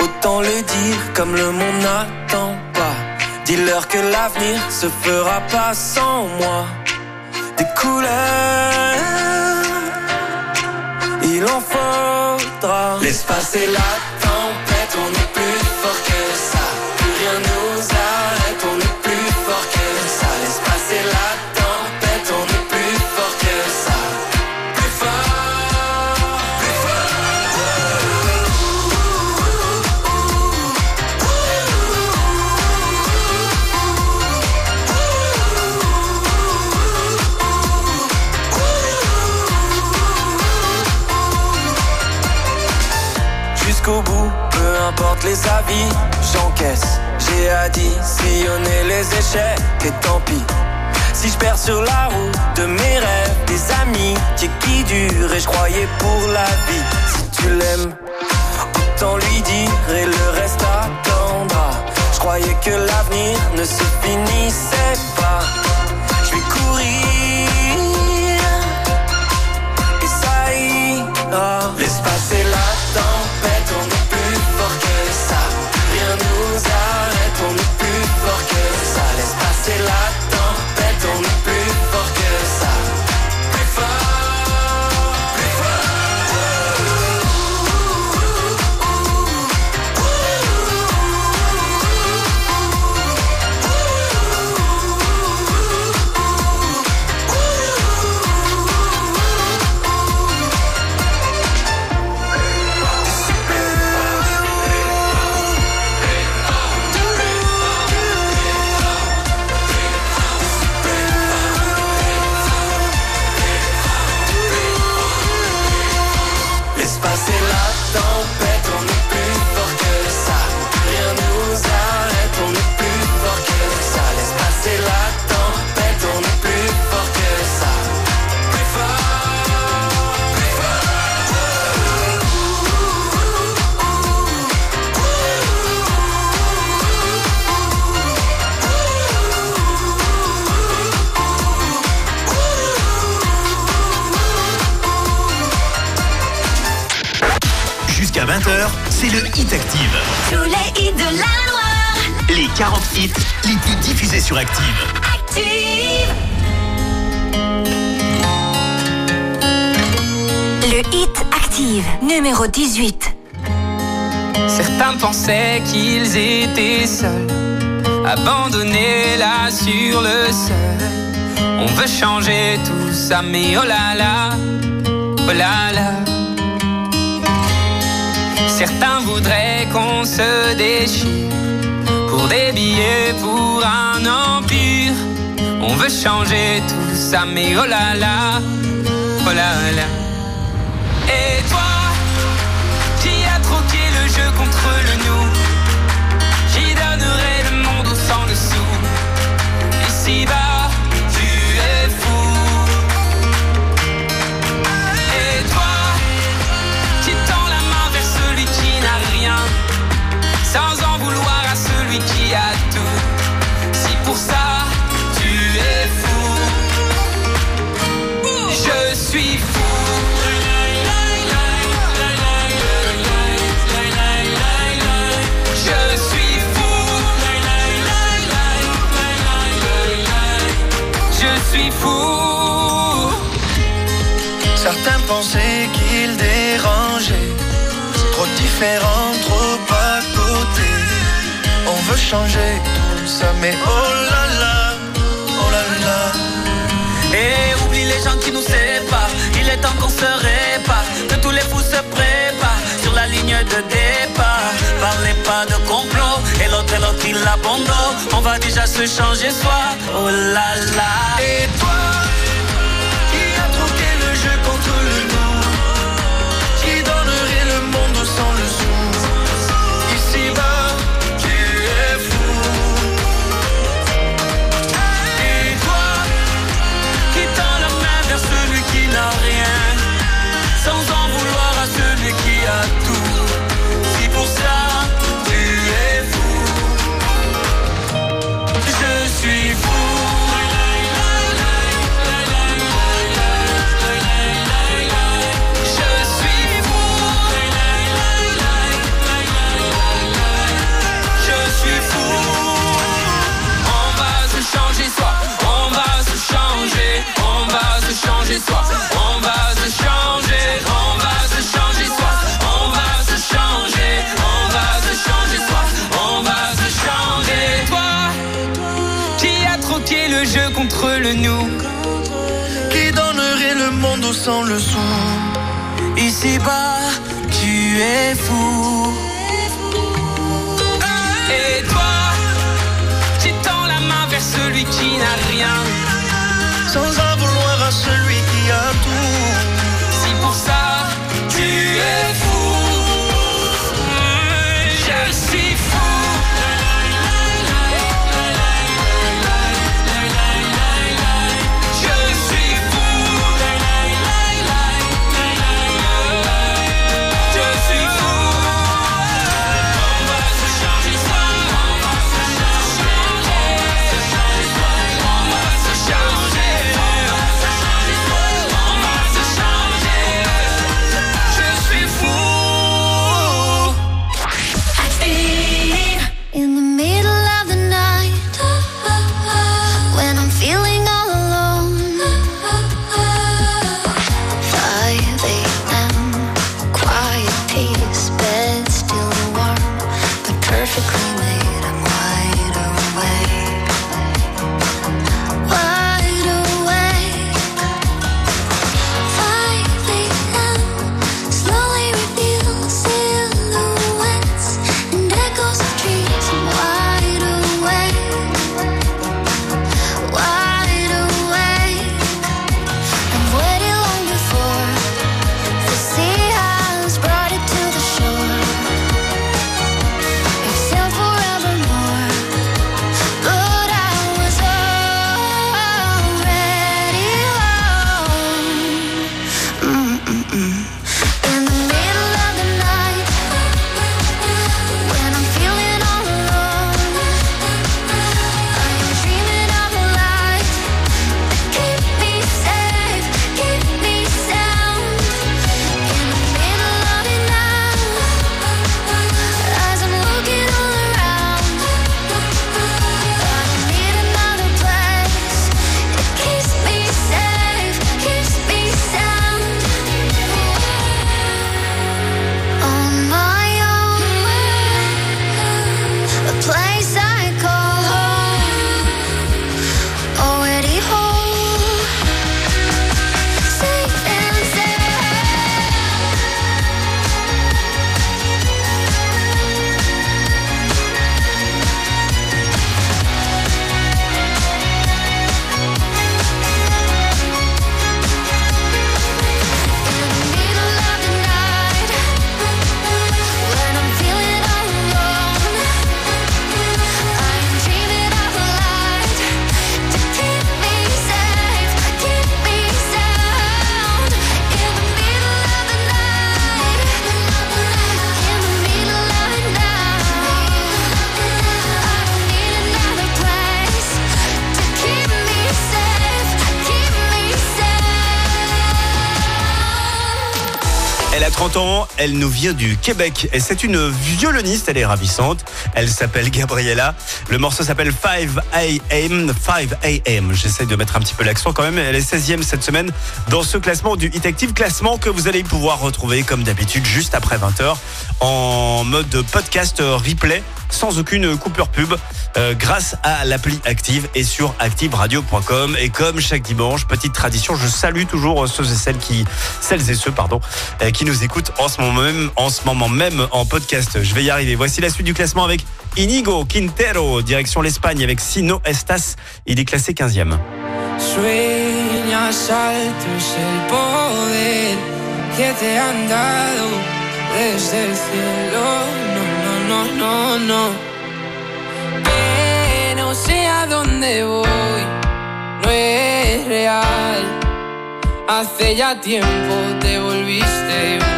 autant le dire comme le monde n'attend pas. Dis-leur que l'avenir se fera pas sans moi. Des couleurs, il en faudra. Laisse passer la les avis, j'encaisse. J'ai additionné les échecs et tant pis. Si je perds sur la route de mes rêves, des amis qui, qui durent et je croyais pour la vie. Si tu l'aimes, autant lui dire et le reste attendra. Je croyais que l'avenir ne se finissait pas. Je vais courir et ça ira. Laisse Hit Active. Tous les hits de la Loire. Les 40 hits les plus diffusés sur Active. Active. Le hit Active, numéro 18. Certains pensaient qu'ils étaient seuls, abandonnés là sur le sol. On veut changer tout ça, mais oh là là, oh là là. Voudraient qu'on se déchire pour des billets, pour un empire. On veut changer tout ça, mais oh là là, oh là là. Pensaient qu'il dérangeait. Trop différent, trop à côté. On veut changer tout ça, mais oh là là, oh là là. Et oublie les gens qui nous séparent. Il est temps qu'on se répare. Que tous les fous se préparent sur la ligne de départ. Parlez pas de complot. Et l'autre, et l'autre, il abandonne. On va déjà se changer soi. Oh là là. Et toi, sans le sou ici-bas, tu es fou. Et toi, qui tends la main vers celui qui n'a rien. Sans elle nous vient du Québec et c'est une violoniste, elle est ravissante. Elle s'appelle Gabriella. Le morceau s'appelle 5 AM. 5 AM. J'essaye de mettre un petit peu l'accent quand même. Elle est 16e cette semaine dans ce classement du Hit Active. Classement que vous allez pouvoir retrouver comme d'habitude juste après 20h en mode podcast replay sans aucune coupure pub euh, grâce à l'appli Active et sur activeradio.com et comme chaque dimanche petite tradition je salue toujours ceux et celles qui celles et ceux pardon euh, qui nous écoutent en ce moment même en ce moment même en podcast je vais y arriver voici la suite du classement avec Inigo Quintero direction l'Espagne avec Sino Estas il est classé 15e Sueñas altos el poder que te han dado desde el cielo. No, no, no, no, no. Pero sé a dónde voy, no es real. Hace ya tiempo te volviste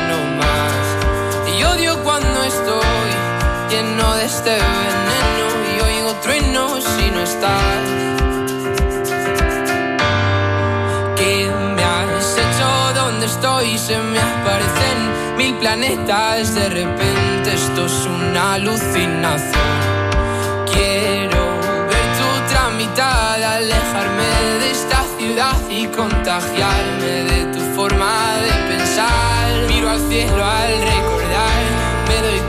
este veneno y oigo truenos si no estás. ¿Qué me has hecho? ¿Dónde estoy? Se me aparecen mil planetas. De repente esto es una alucinación. Quiero ver tu tramitada, alejarme de esta ciudad y contagiarme de tu forma de pensar. Miro al cielo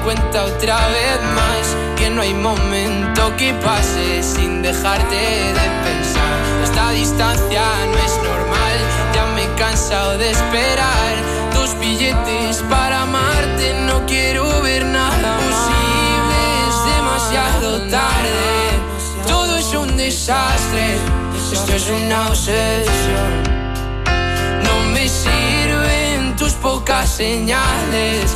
cuenta otra vez más que no hay momento que pase sin dejarte de pensar. Esta distancia no es normal, ya me he cansado de esperar tus billetes para amarte. No quiero ver nada posible, es demasiado tarde. Todo es un desastre, esto es una obsesión. No me sirven tus pocas señales,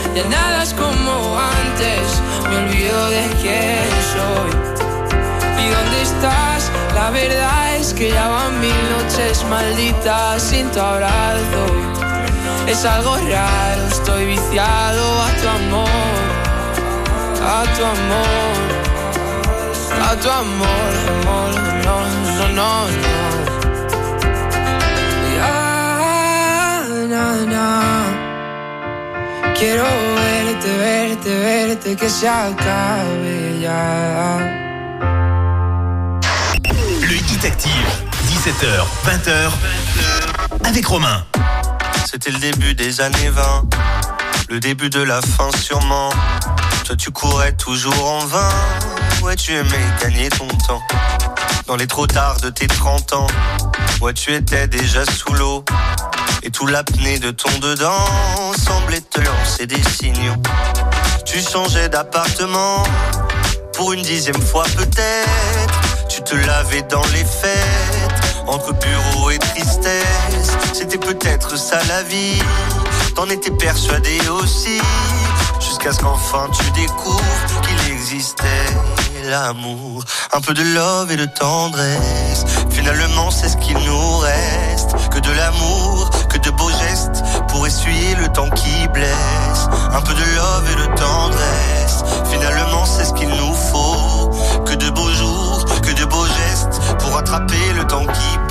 Ya nada es como antes. Me olvido de quién soy. ¿Y dónde estás? La verdad es que ya van mil noches malditas sin tu abrazo. Es algo raro, estoy viciado a tu amor, a tu amor, a tu amor, amor, no, no, no, no. Ya, na, na. Quiero verte, verte, verte, que se acabe ya. Le Hit Active, 17h, 20h, avec Romain. C'était le début des années 20, le début de la fin sûrement. Toi tu courais toujours en vain, ouais tu aimais gagner ton temps. Dans les trop tard de tes 30 ans, ouais tu étais déjà sous l'eau. Et tout l'apnée de ton dedans semblait te lancer des signaux. Tu changeais d'appartement, pour une dixième fois peut-être. Tu te lavais dans les fêtes, entre bureau et tristesse. C'était peut-être ça la vie, t'en étais persuadé aussi. Jusqu'à ce qu'enfin tu découvres qu'il existait l'amour. Un peu de love et de tendresse. Finalement, c'est ce qu'il nous reste. Que de l'amour, que de beaux gestes pour essuyer le temps qui blesse. Un peu de love et de tendresse. Finalement, c'est ce qu'il nous faut. Que de beaux jours, que de beaux gestes pour attraper le temps qui presse.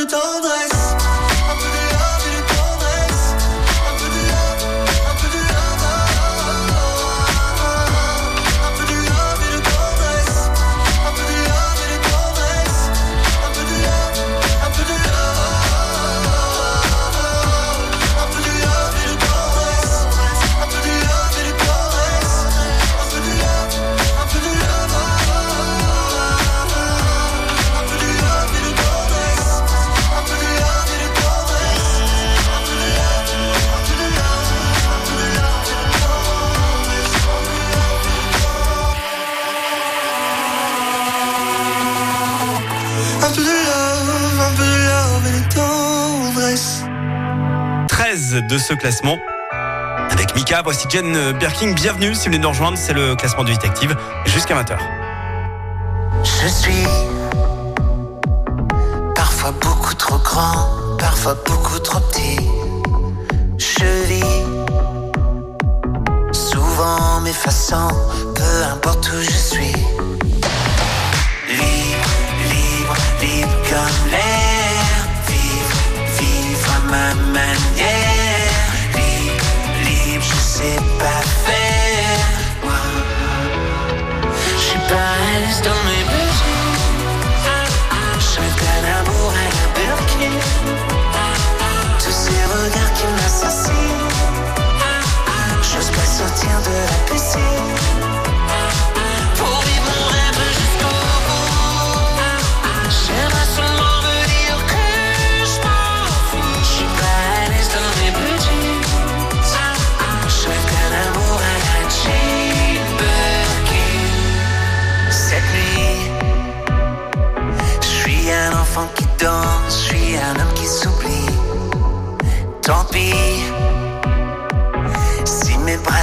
You told us. de ce classement. Avec Mika, voici Jen Birking. Bienvenue si vous venez nous rejoindre. C'est le classement du Hit Active jusqu'à 20h. Je suis parfois beaucoup trop grand, parfois beaucoup trop petit. Je vis souvent m'effaçant, peu importe où je suis.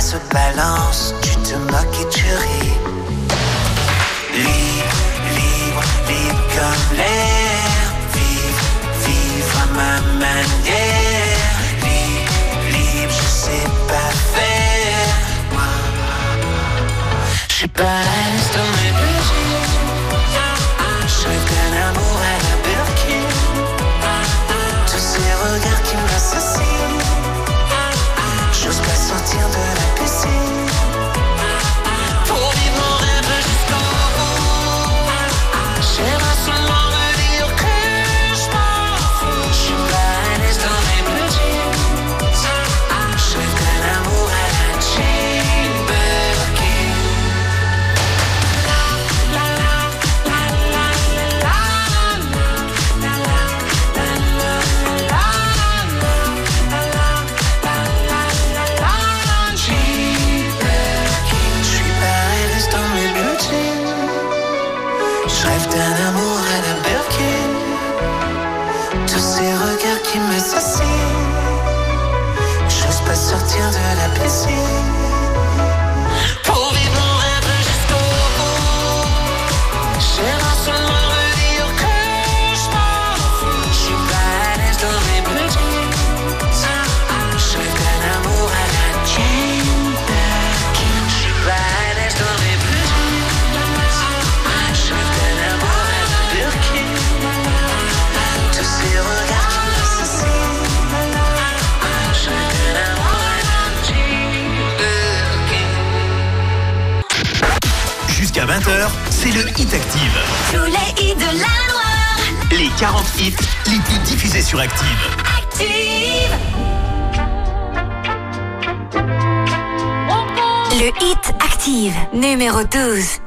se balance, tu te moques et tu ris. Libre, libre, libre comme l'air, vivre, vivre à ma manière. Libre, libre, je sais pas faire. Je sais pas. c'est le Hit Active. Tous les hits de la Loire. Les 40 hits les plus diffusés sur Active. Active. Le Hit Active, numéro 12.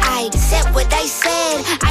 said what I said. I'd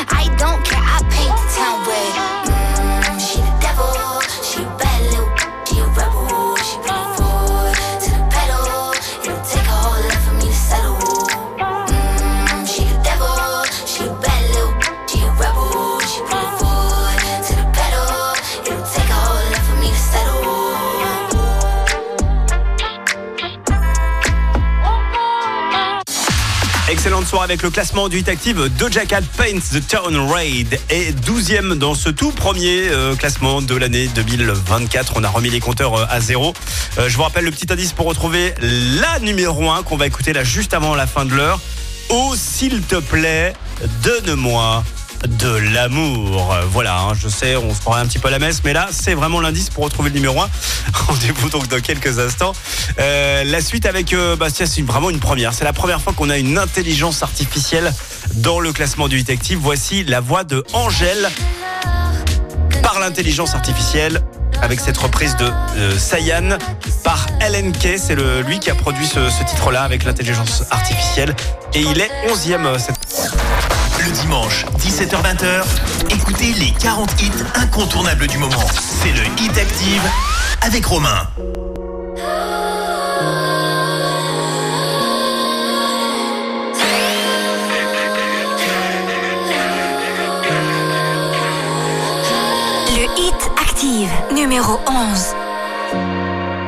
Avec le classement du Hit Active. Doja Cat Paints the Town Raid est 12e dans ce tout premier euh, classement de l'année 2024. On a remis les compteurs euh, à zéro. Euh, je vous rappelle le petit indice pour retrouver la numéro 1 qu'on va écouter là juste avant la fin de l'heure. Oh, s'il te plaît, donne-moi de l'amour. Voilà, hein, je sais, on se croirait un petit peu à la messe, mais là, c'est vraiment l'indice pour retrouver le numéro 1. Rendez-vous donc dans quelques instants. Euh, la suite avec, euh, tiens, c'est vraiment une première. C'est la première fois qu'on a une intelligence artificielle dans le classement du Hit Active. Voici la voix de Angèle par l'intelligence artificielle avec cette reprise de euh, Sayan par LNK. C'est lui qui a produit ce, ce titre-là avec l'intelligence artificielle. Et il est 11e. euh, cette- Le dimanche, 17h-20h, écoutez les 40 hits incontournables du moment. C'est le Hit Active avec Romain. Le hit Active, numéro 11.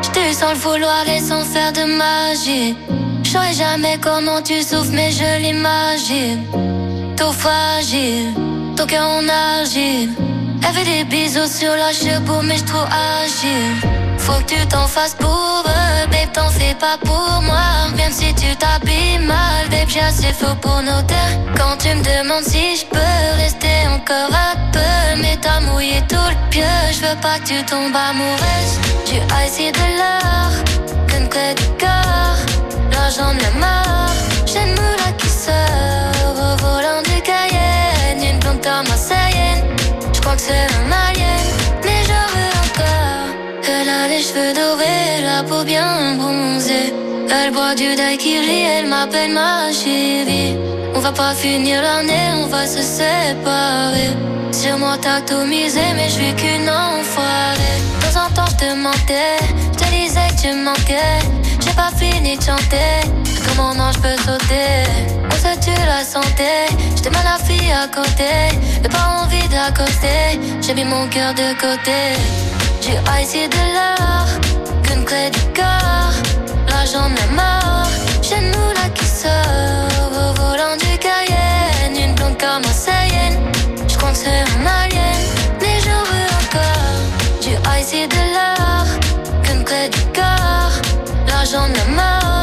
J't'ai sans le vouloir et sans faire de magie. J'saurais jamais comment tu souffres, mais je l'imagine. Tout fragile, ton cœur en argile. Elle fait des bisous sur la cheveux, mais j'trouve agile. Faut que tu t'en fasses pour eux, babe, t'en fais pas pour moi. Même si tu t'habilles mal, babe, j'ai assez faux pour nos terres. Quand tu me demandes si je peux rester encore un peu, mais t'as mouillé tout le pieu. Je veux pas que tu tombes amoureuse. Du ice et de l'or, c'est un alien, mais j'en veux encore. Elle a les cheveux dorés, la peau bien bronzée. Elle boit du daiquiri, elle m'appelle ma chérie. On va pas finir l'année, on va se séparer. Sur moi mais je suis qu'une enfoirée. Temps en temps je te mentais, je te disais que tu manquais. J'ai pas fini de chanter, comment non je peux sauter. On se tue la santé, j'étais mal la fille à côté. J'ai pas envie d'accoster, j'ai mis mon cœur de côté. Ice et de l'or, qu'une clé du corps. L'argent de mort, j'ai une moula qui sort au volant du Cayenne. Une blonde comme Marseillenne, je que c'est un alien, et de l'or, qu'une clé du corps. L'argent de mort,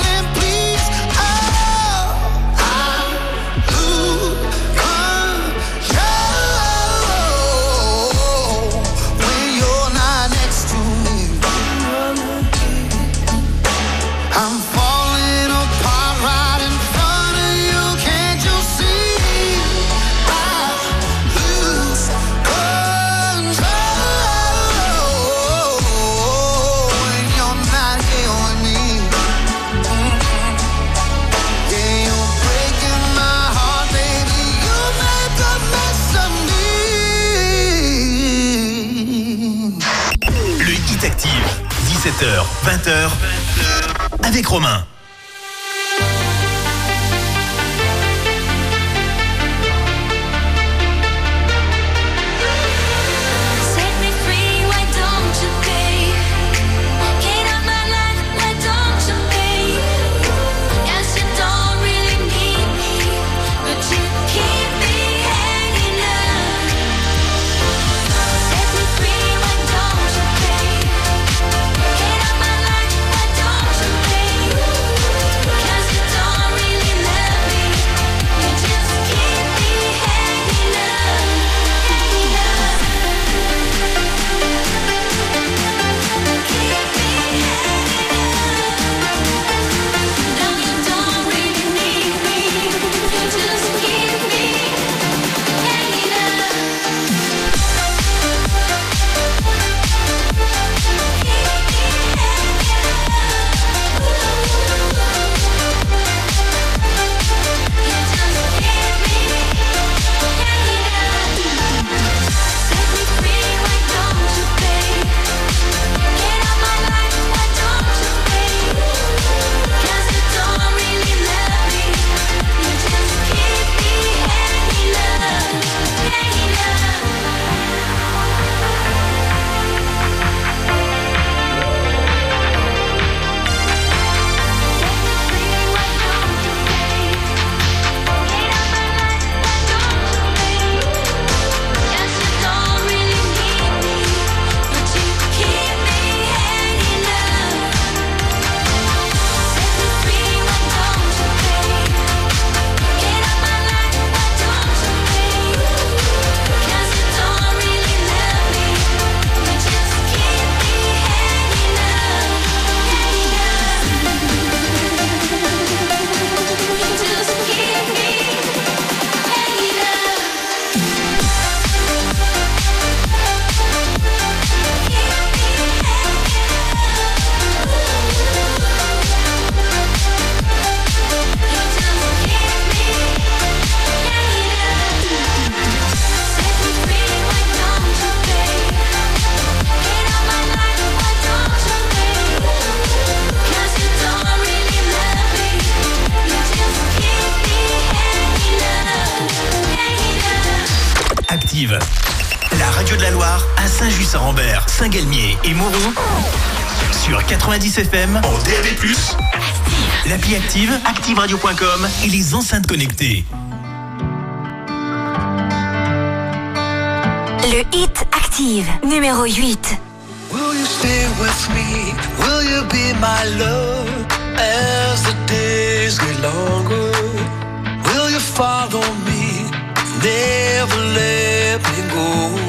Active, 17h, 20h, avec Romain. plus L'appli active, activeradio.com et les enceintes connectées. Le hit active, numéro 8. Will you stay with me? Will you be my love as the days get longer? Will you follow me? Never let me go.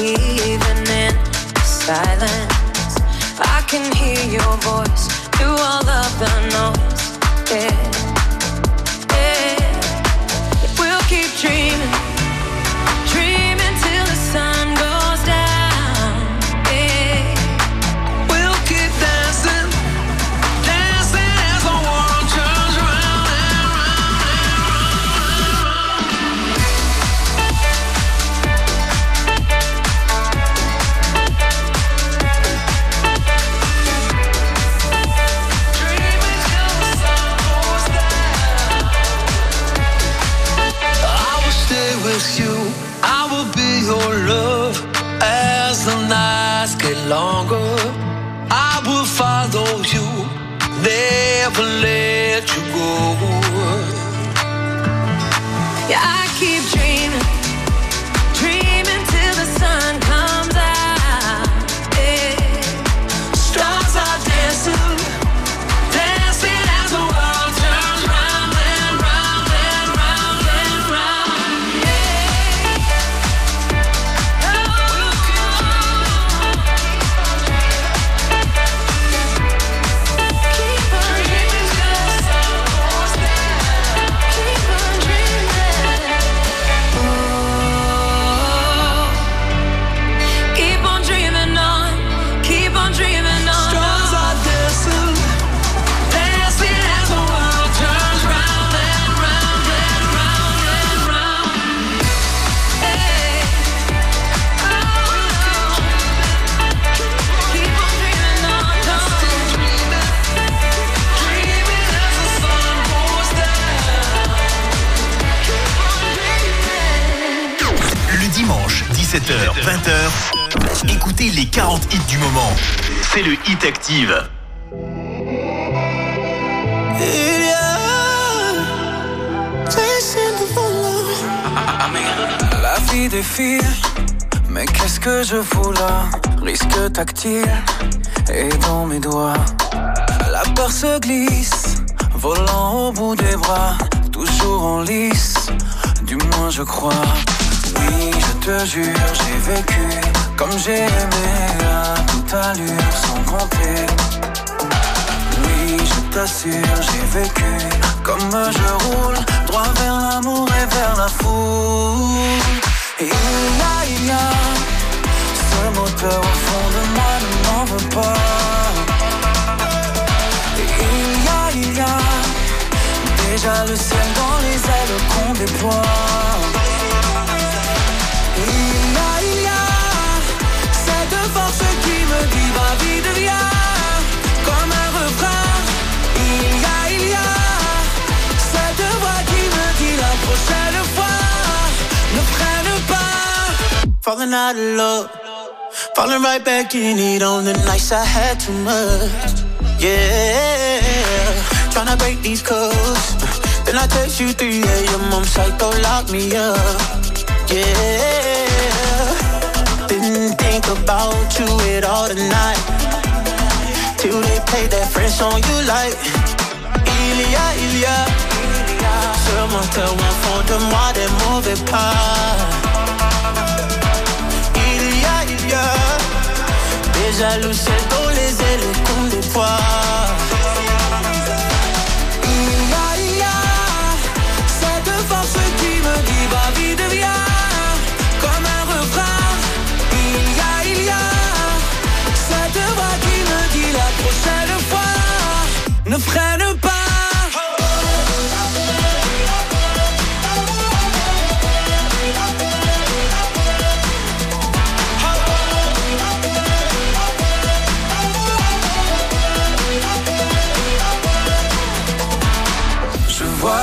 even in silence. I can hear your voice. active. I had too much. Yeah, tryna break these codes. Then I text you 3 a.m. I'm psycho, lock me up. Yeah, didn't think about you at all tonight. Till they play that French song you like. Ilia, Ilia. Sur mon terre, on fond de moi des mauvais pas. jaloux, seuls dont les ailes qu'on déploie.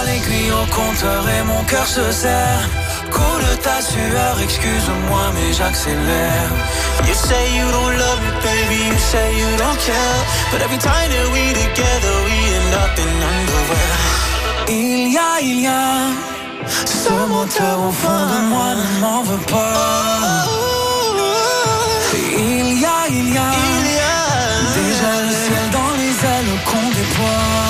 Au compteur et mon cœur se serre. Coule ta sueur, excuse-moi, mais j'accélère. You say you don't love me, baby, you say you don't care. But every time that we together, we end up in underwear. Il y a, il y a ce moteur au fond de moi, ne m'en veux pas. Il y a, il y a, déjà le ciel dans les ailes qu'on déploie.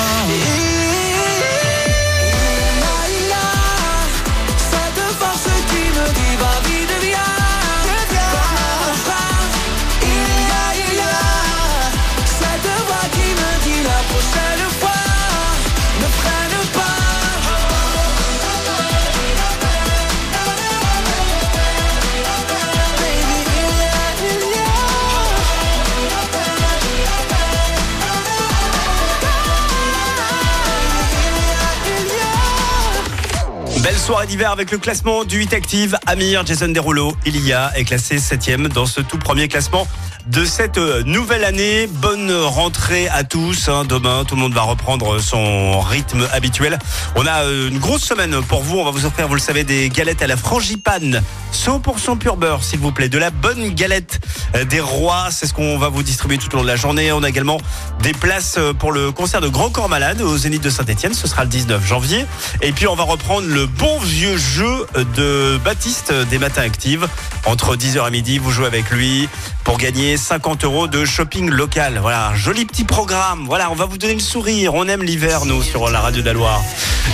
Soirée d'hiver avec le classement du 8 Active. Amir, Jason Derulo, Ilia est classé 7ème dans ce tout premier classement de cette euh, nouvelle année. Bonne rentrée à tous. hein. Demain, tout le monde va reprendre son rythme habituel. On a euh, une grosse semaine pour vous. On va vous offrir, vous le savez, des galettes à la frangipane. 100% pur beurre, s'il vous plaît. De la bonne galette euh, des rois. C'est ce qu'on va vous distribuer tout au long de la journée. On a également des places pour le concert de Grand Corps Malade au Zénith de Saint-Etienne. Ce sera le 19 janvier. Et puis, on va reprendre le bon vieux jeu de Baptiste des Matins Actives. Entre 10h et midi, vous jouez avec lui pour gagner 50 euros de shopping local. Voilà, joli petit programme. Voilà, on va vous donner le sourire. On aime l'hiver, nous, sur la radio de la Loire.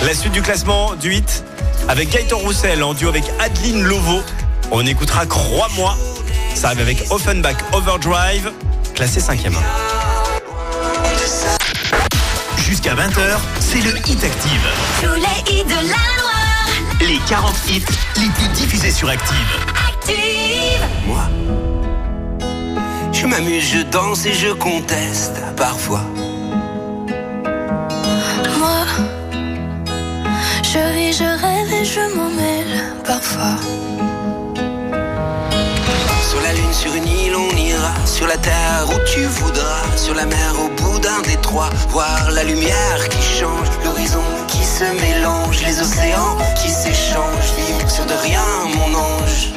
La suite du classement du 8 avec Gaëtan Roussel en duo avec Adeline Lovo. On écoutera Crois-moi. Ça arrive avec Offenbach Overdrive, classé 5e. Jusqu'à 20h, c'est le Hit Active. Tous les hits de la Loire. Les 40 hits les plus diffusés sur Active. Active. Moi, je m'amuse, je danse et je conteste parfois. Moi, je vis, je rêve et je m'en mêle parfois. Sur la lune, sur une île, on ira. Sur la terre où tu voudras. Sur la mer, au bout d'un détroit. Voir la lumière qui change. L'horizon qui se mélange. Les océans qui s'échangent. Vivre sur de rien, mon ange.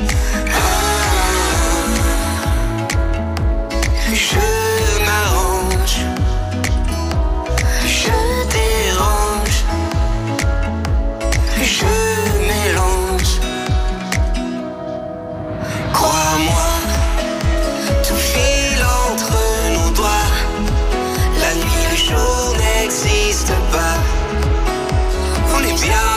N'existe pas. On est bien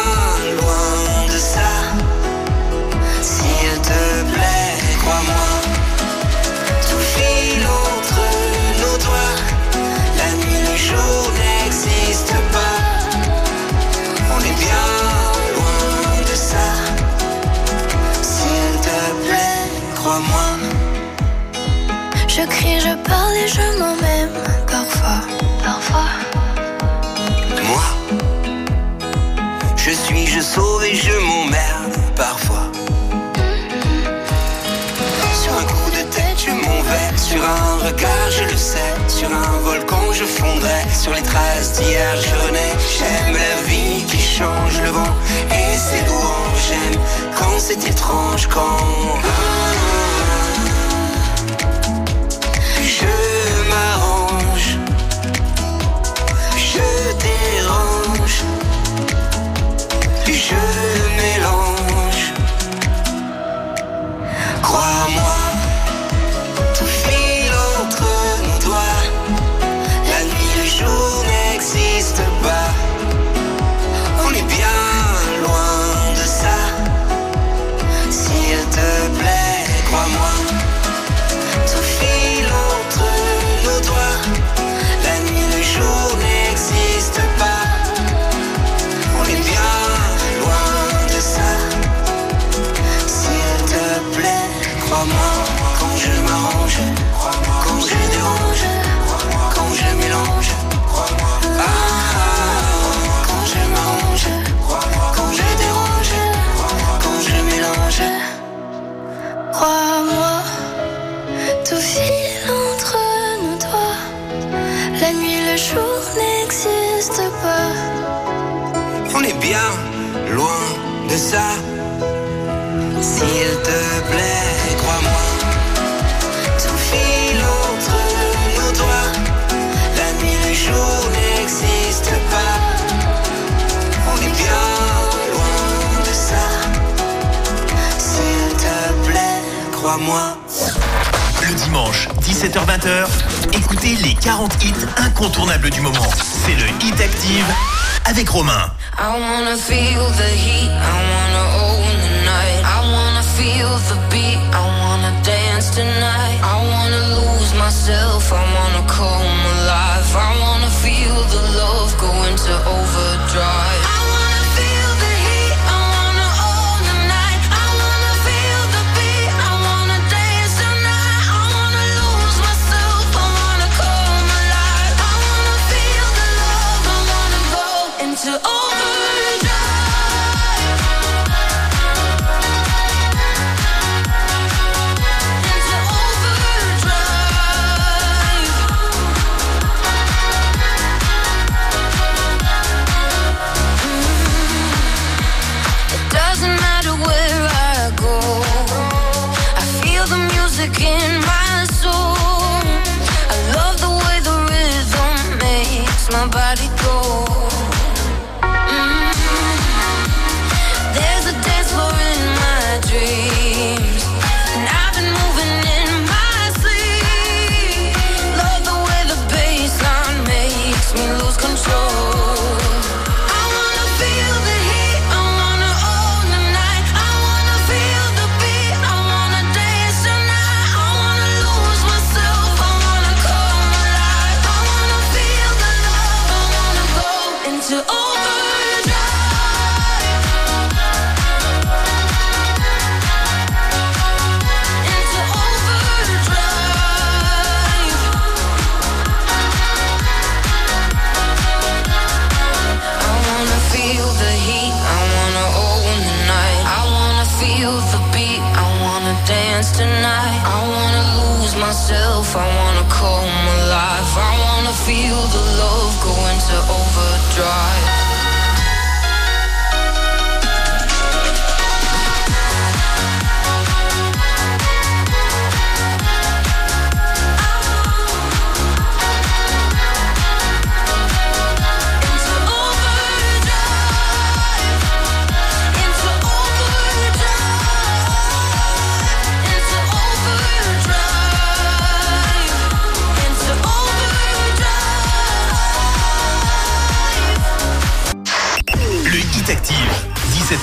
Je crie, je parle et je m'en même parfois. Parfois. Moi, je suis, je sauve et je m'emmerde parfois. Sur un coup de tête, je m'en vais. Sur un regard, je le sais. Sur un volcan, je fondrai. Sur les traces d'hier, je renais. J'aime la vie qui change le vent et ses louanges. J'aime quand c'est étrange, quand.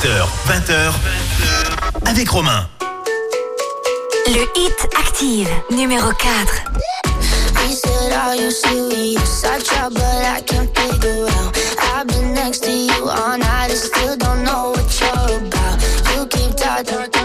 17h, 20h, avec Romain. Le Hit Active, numéro 4. He said, Are you serious? I try, but I can't figure out. I've been next to you all night and still don't know what you're about. You keep talking.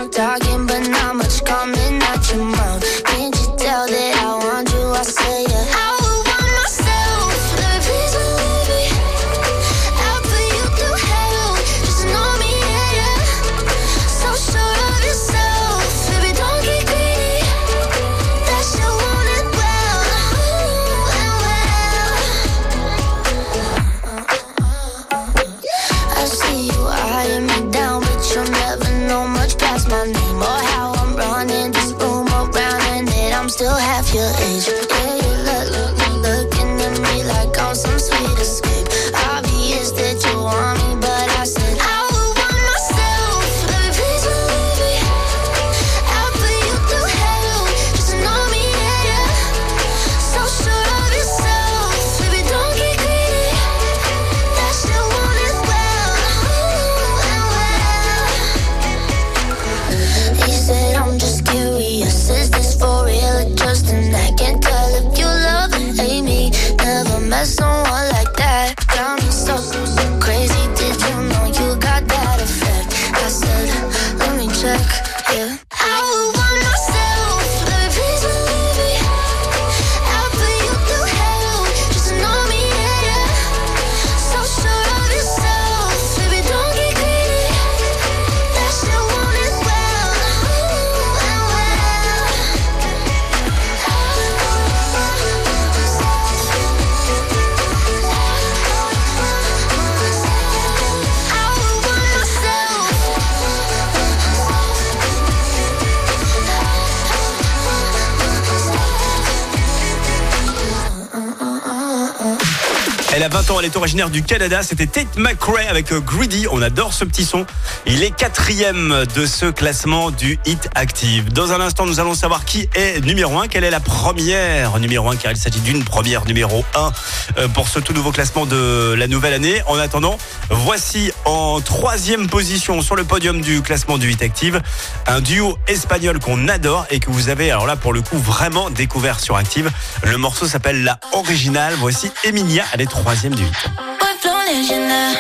Elle est originaire du Canada. C'était Tate McRae avec euh, Greedy. On adore ce petit son. Il est quatrième de ce classement du Hit Active. Dans un instant, nous allons savoir qui est numéro 1. Quelle est la première numéro 1 car il s'agit d'une première numéro 1 euh, pour ce tout nouveau classement de la nouvelle année. En attendant, voici en troisième position sur le podium du classement du Hit Active un duo espagnol qu'on adore et que vous avez alors là pour le coup vraiment découvert sur Active. Le morceau s'appelle La Originale. Voici Emilia, elle est troisième du. Voy flow leyenda,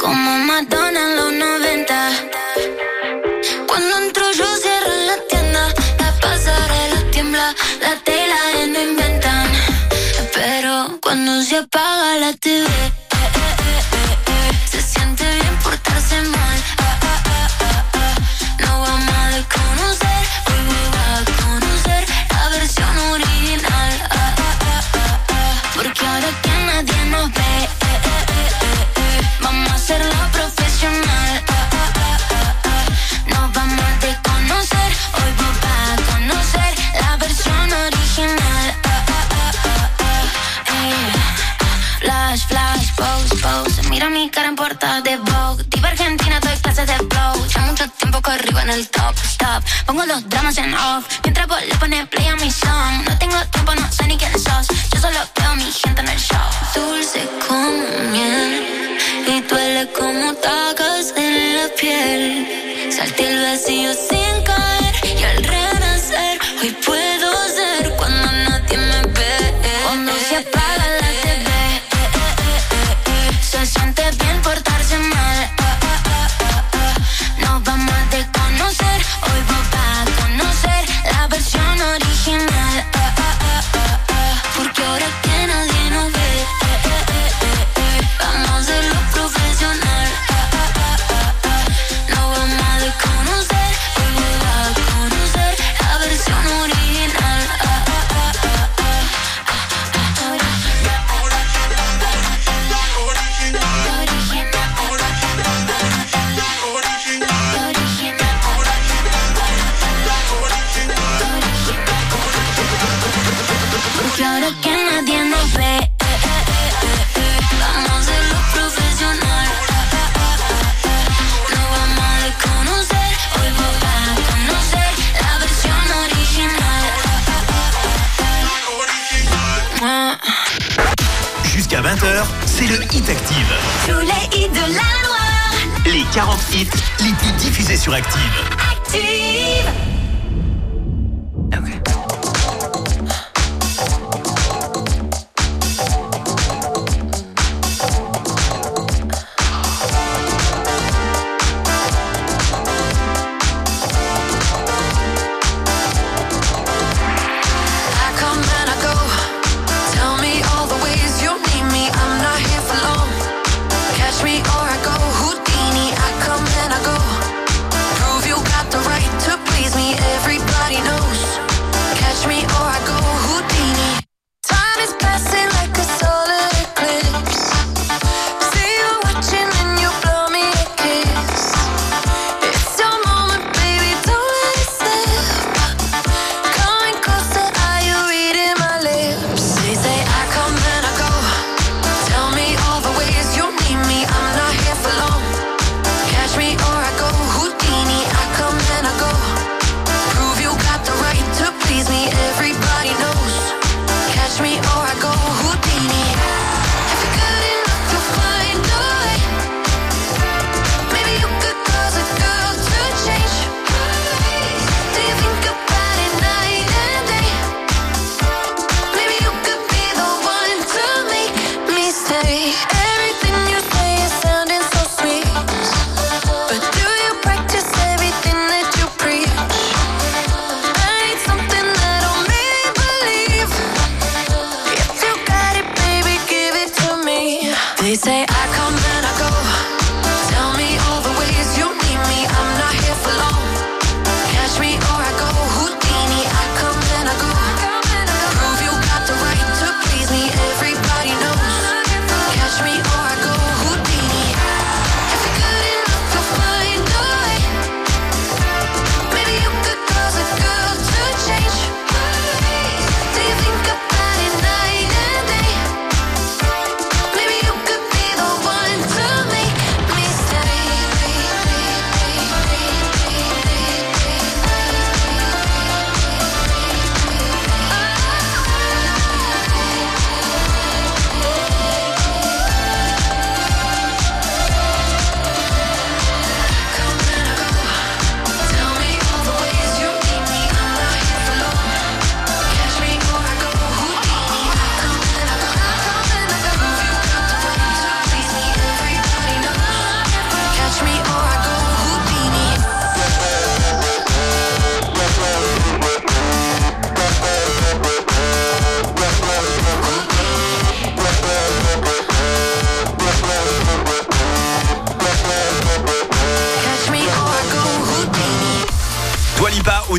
como Madonna en los 90. Cuando entro yo cierro la tienda, la pasarela tiembla, la tela no inventan. Pero cuando se apaga la TV, en portada de Vogue. Diva Argentina, doy clases de flow. Ya mucho tiempo corrido en el top, stop. Pongo los dramas en off. Mientras vos le pones play a mi song. No tengo tiempo, no sé ni quién sos. Yo solo veo a mi gente en el show. Dulce como miel. Y duele como tacas en la piel. Salté el vacío sin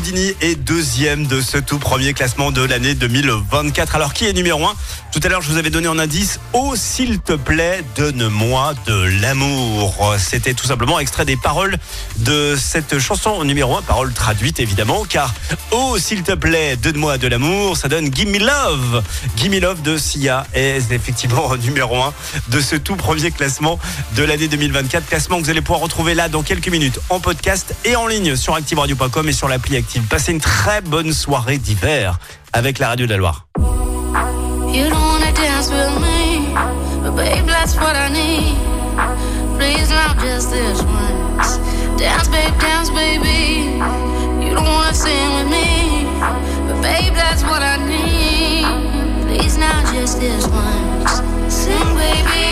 Houdini est deuxième de ce tout premier classement de l'année 2024. Alors qui est numéro un Tout à l'heure, je vous avais donné un indice. Oh, s'il te plaît, donne-moi de l'amour. C'était tout simplement extrait des paroles de cette chanson numéro un, paroles traduites évidemment, car Oh, s'il te plaît, donne-moi de l'amour, ça donne Gimme Love. Gimme Love de Sia est effectivement numéro un de ce tout premier classement de l'année 2024. Classement que vous allez pouvoir retrouver là dans quelques minutes en podcast et en ligne sur ActiveRadio.com et sur l'appli Active. Passez une très bonne soirée d'hiver avec la radio de la Loire. You don't wanna dance with me, but babe, that's what I need. Please, not just this once. Dance, babe, dance, baby. You don't wanna sing with me, but babe, that's what I need. Please, not just this once. Sing, baby.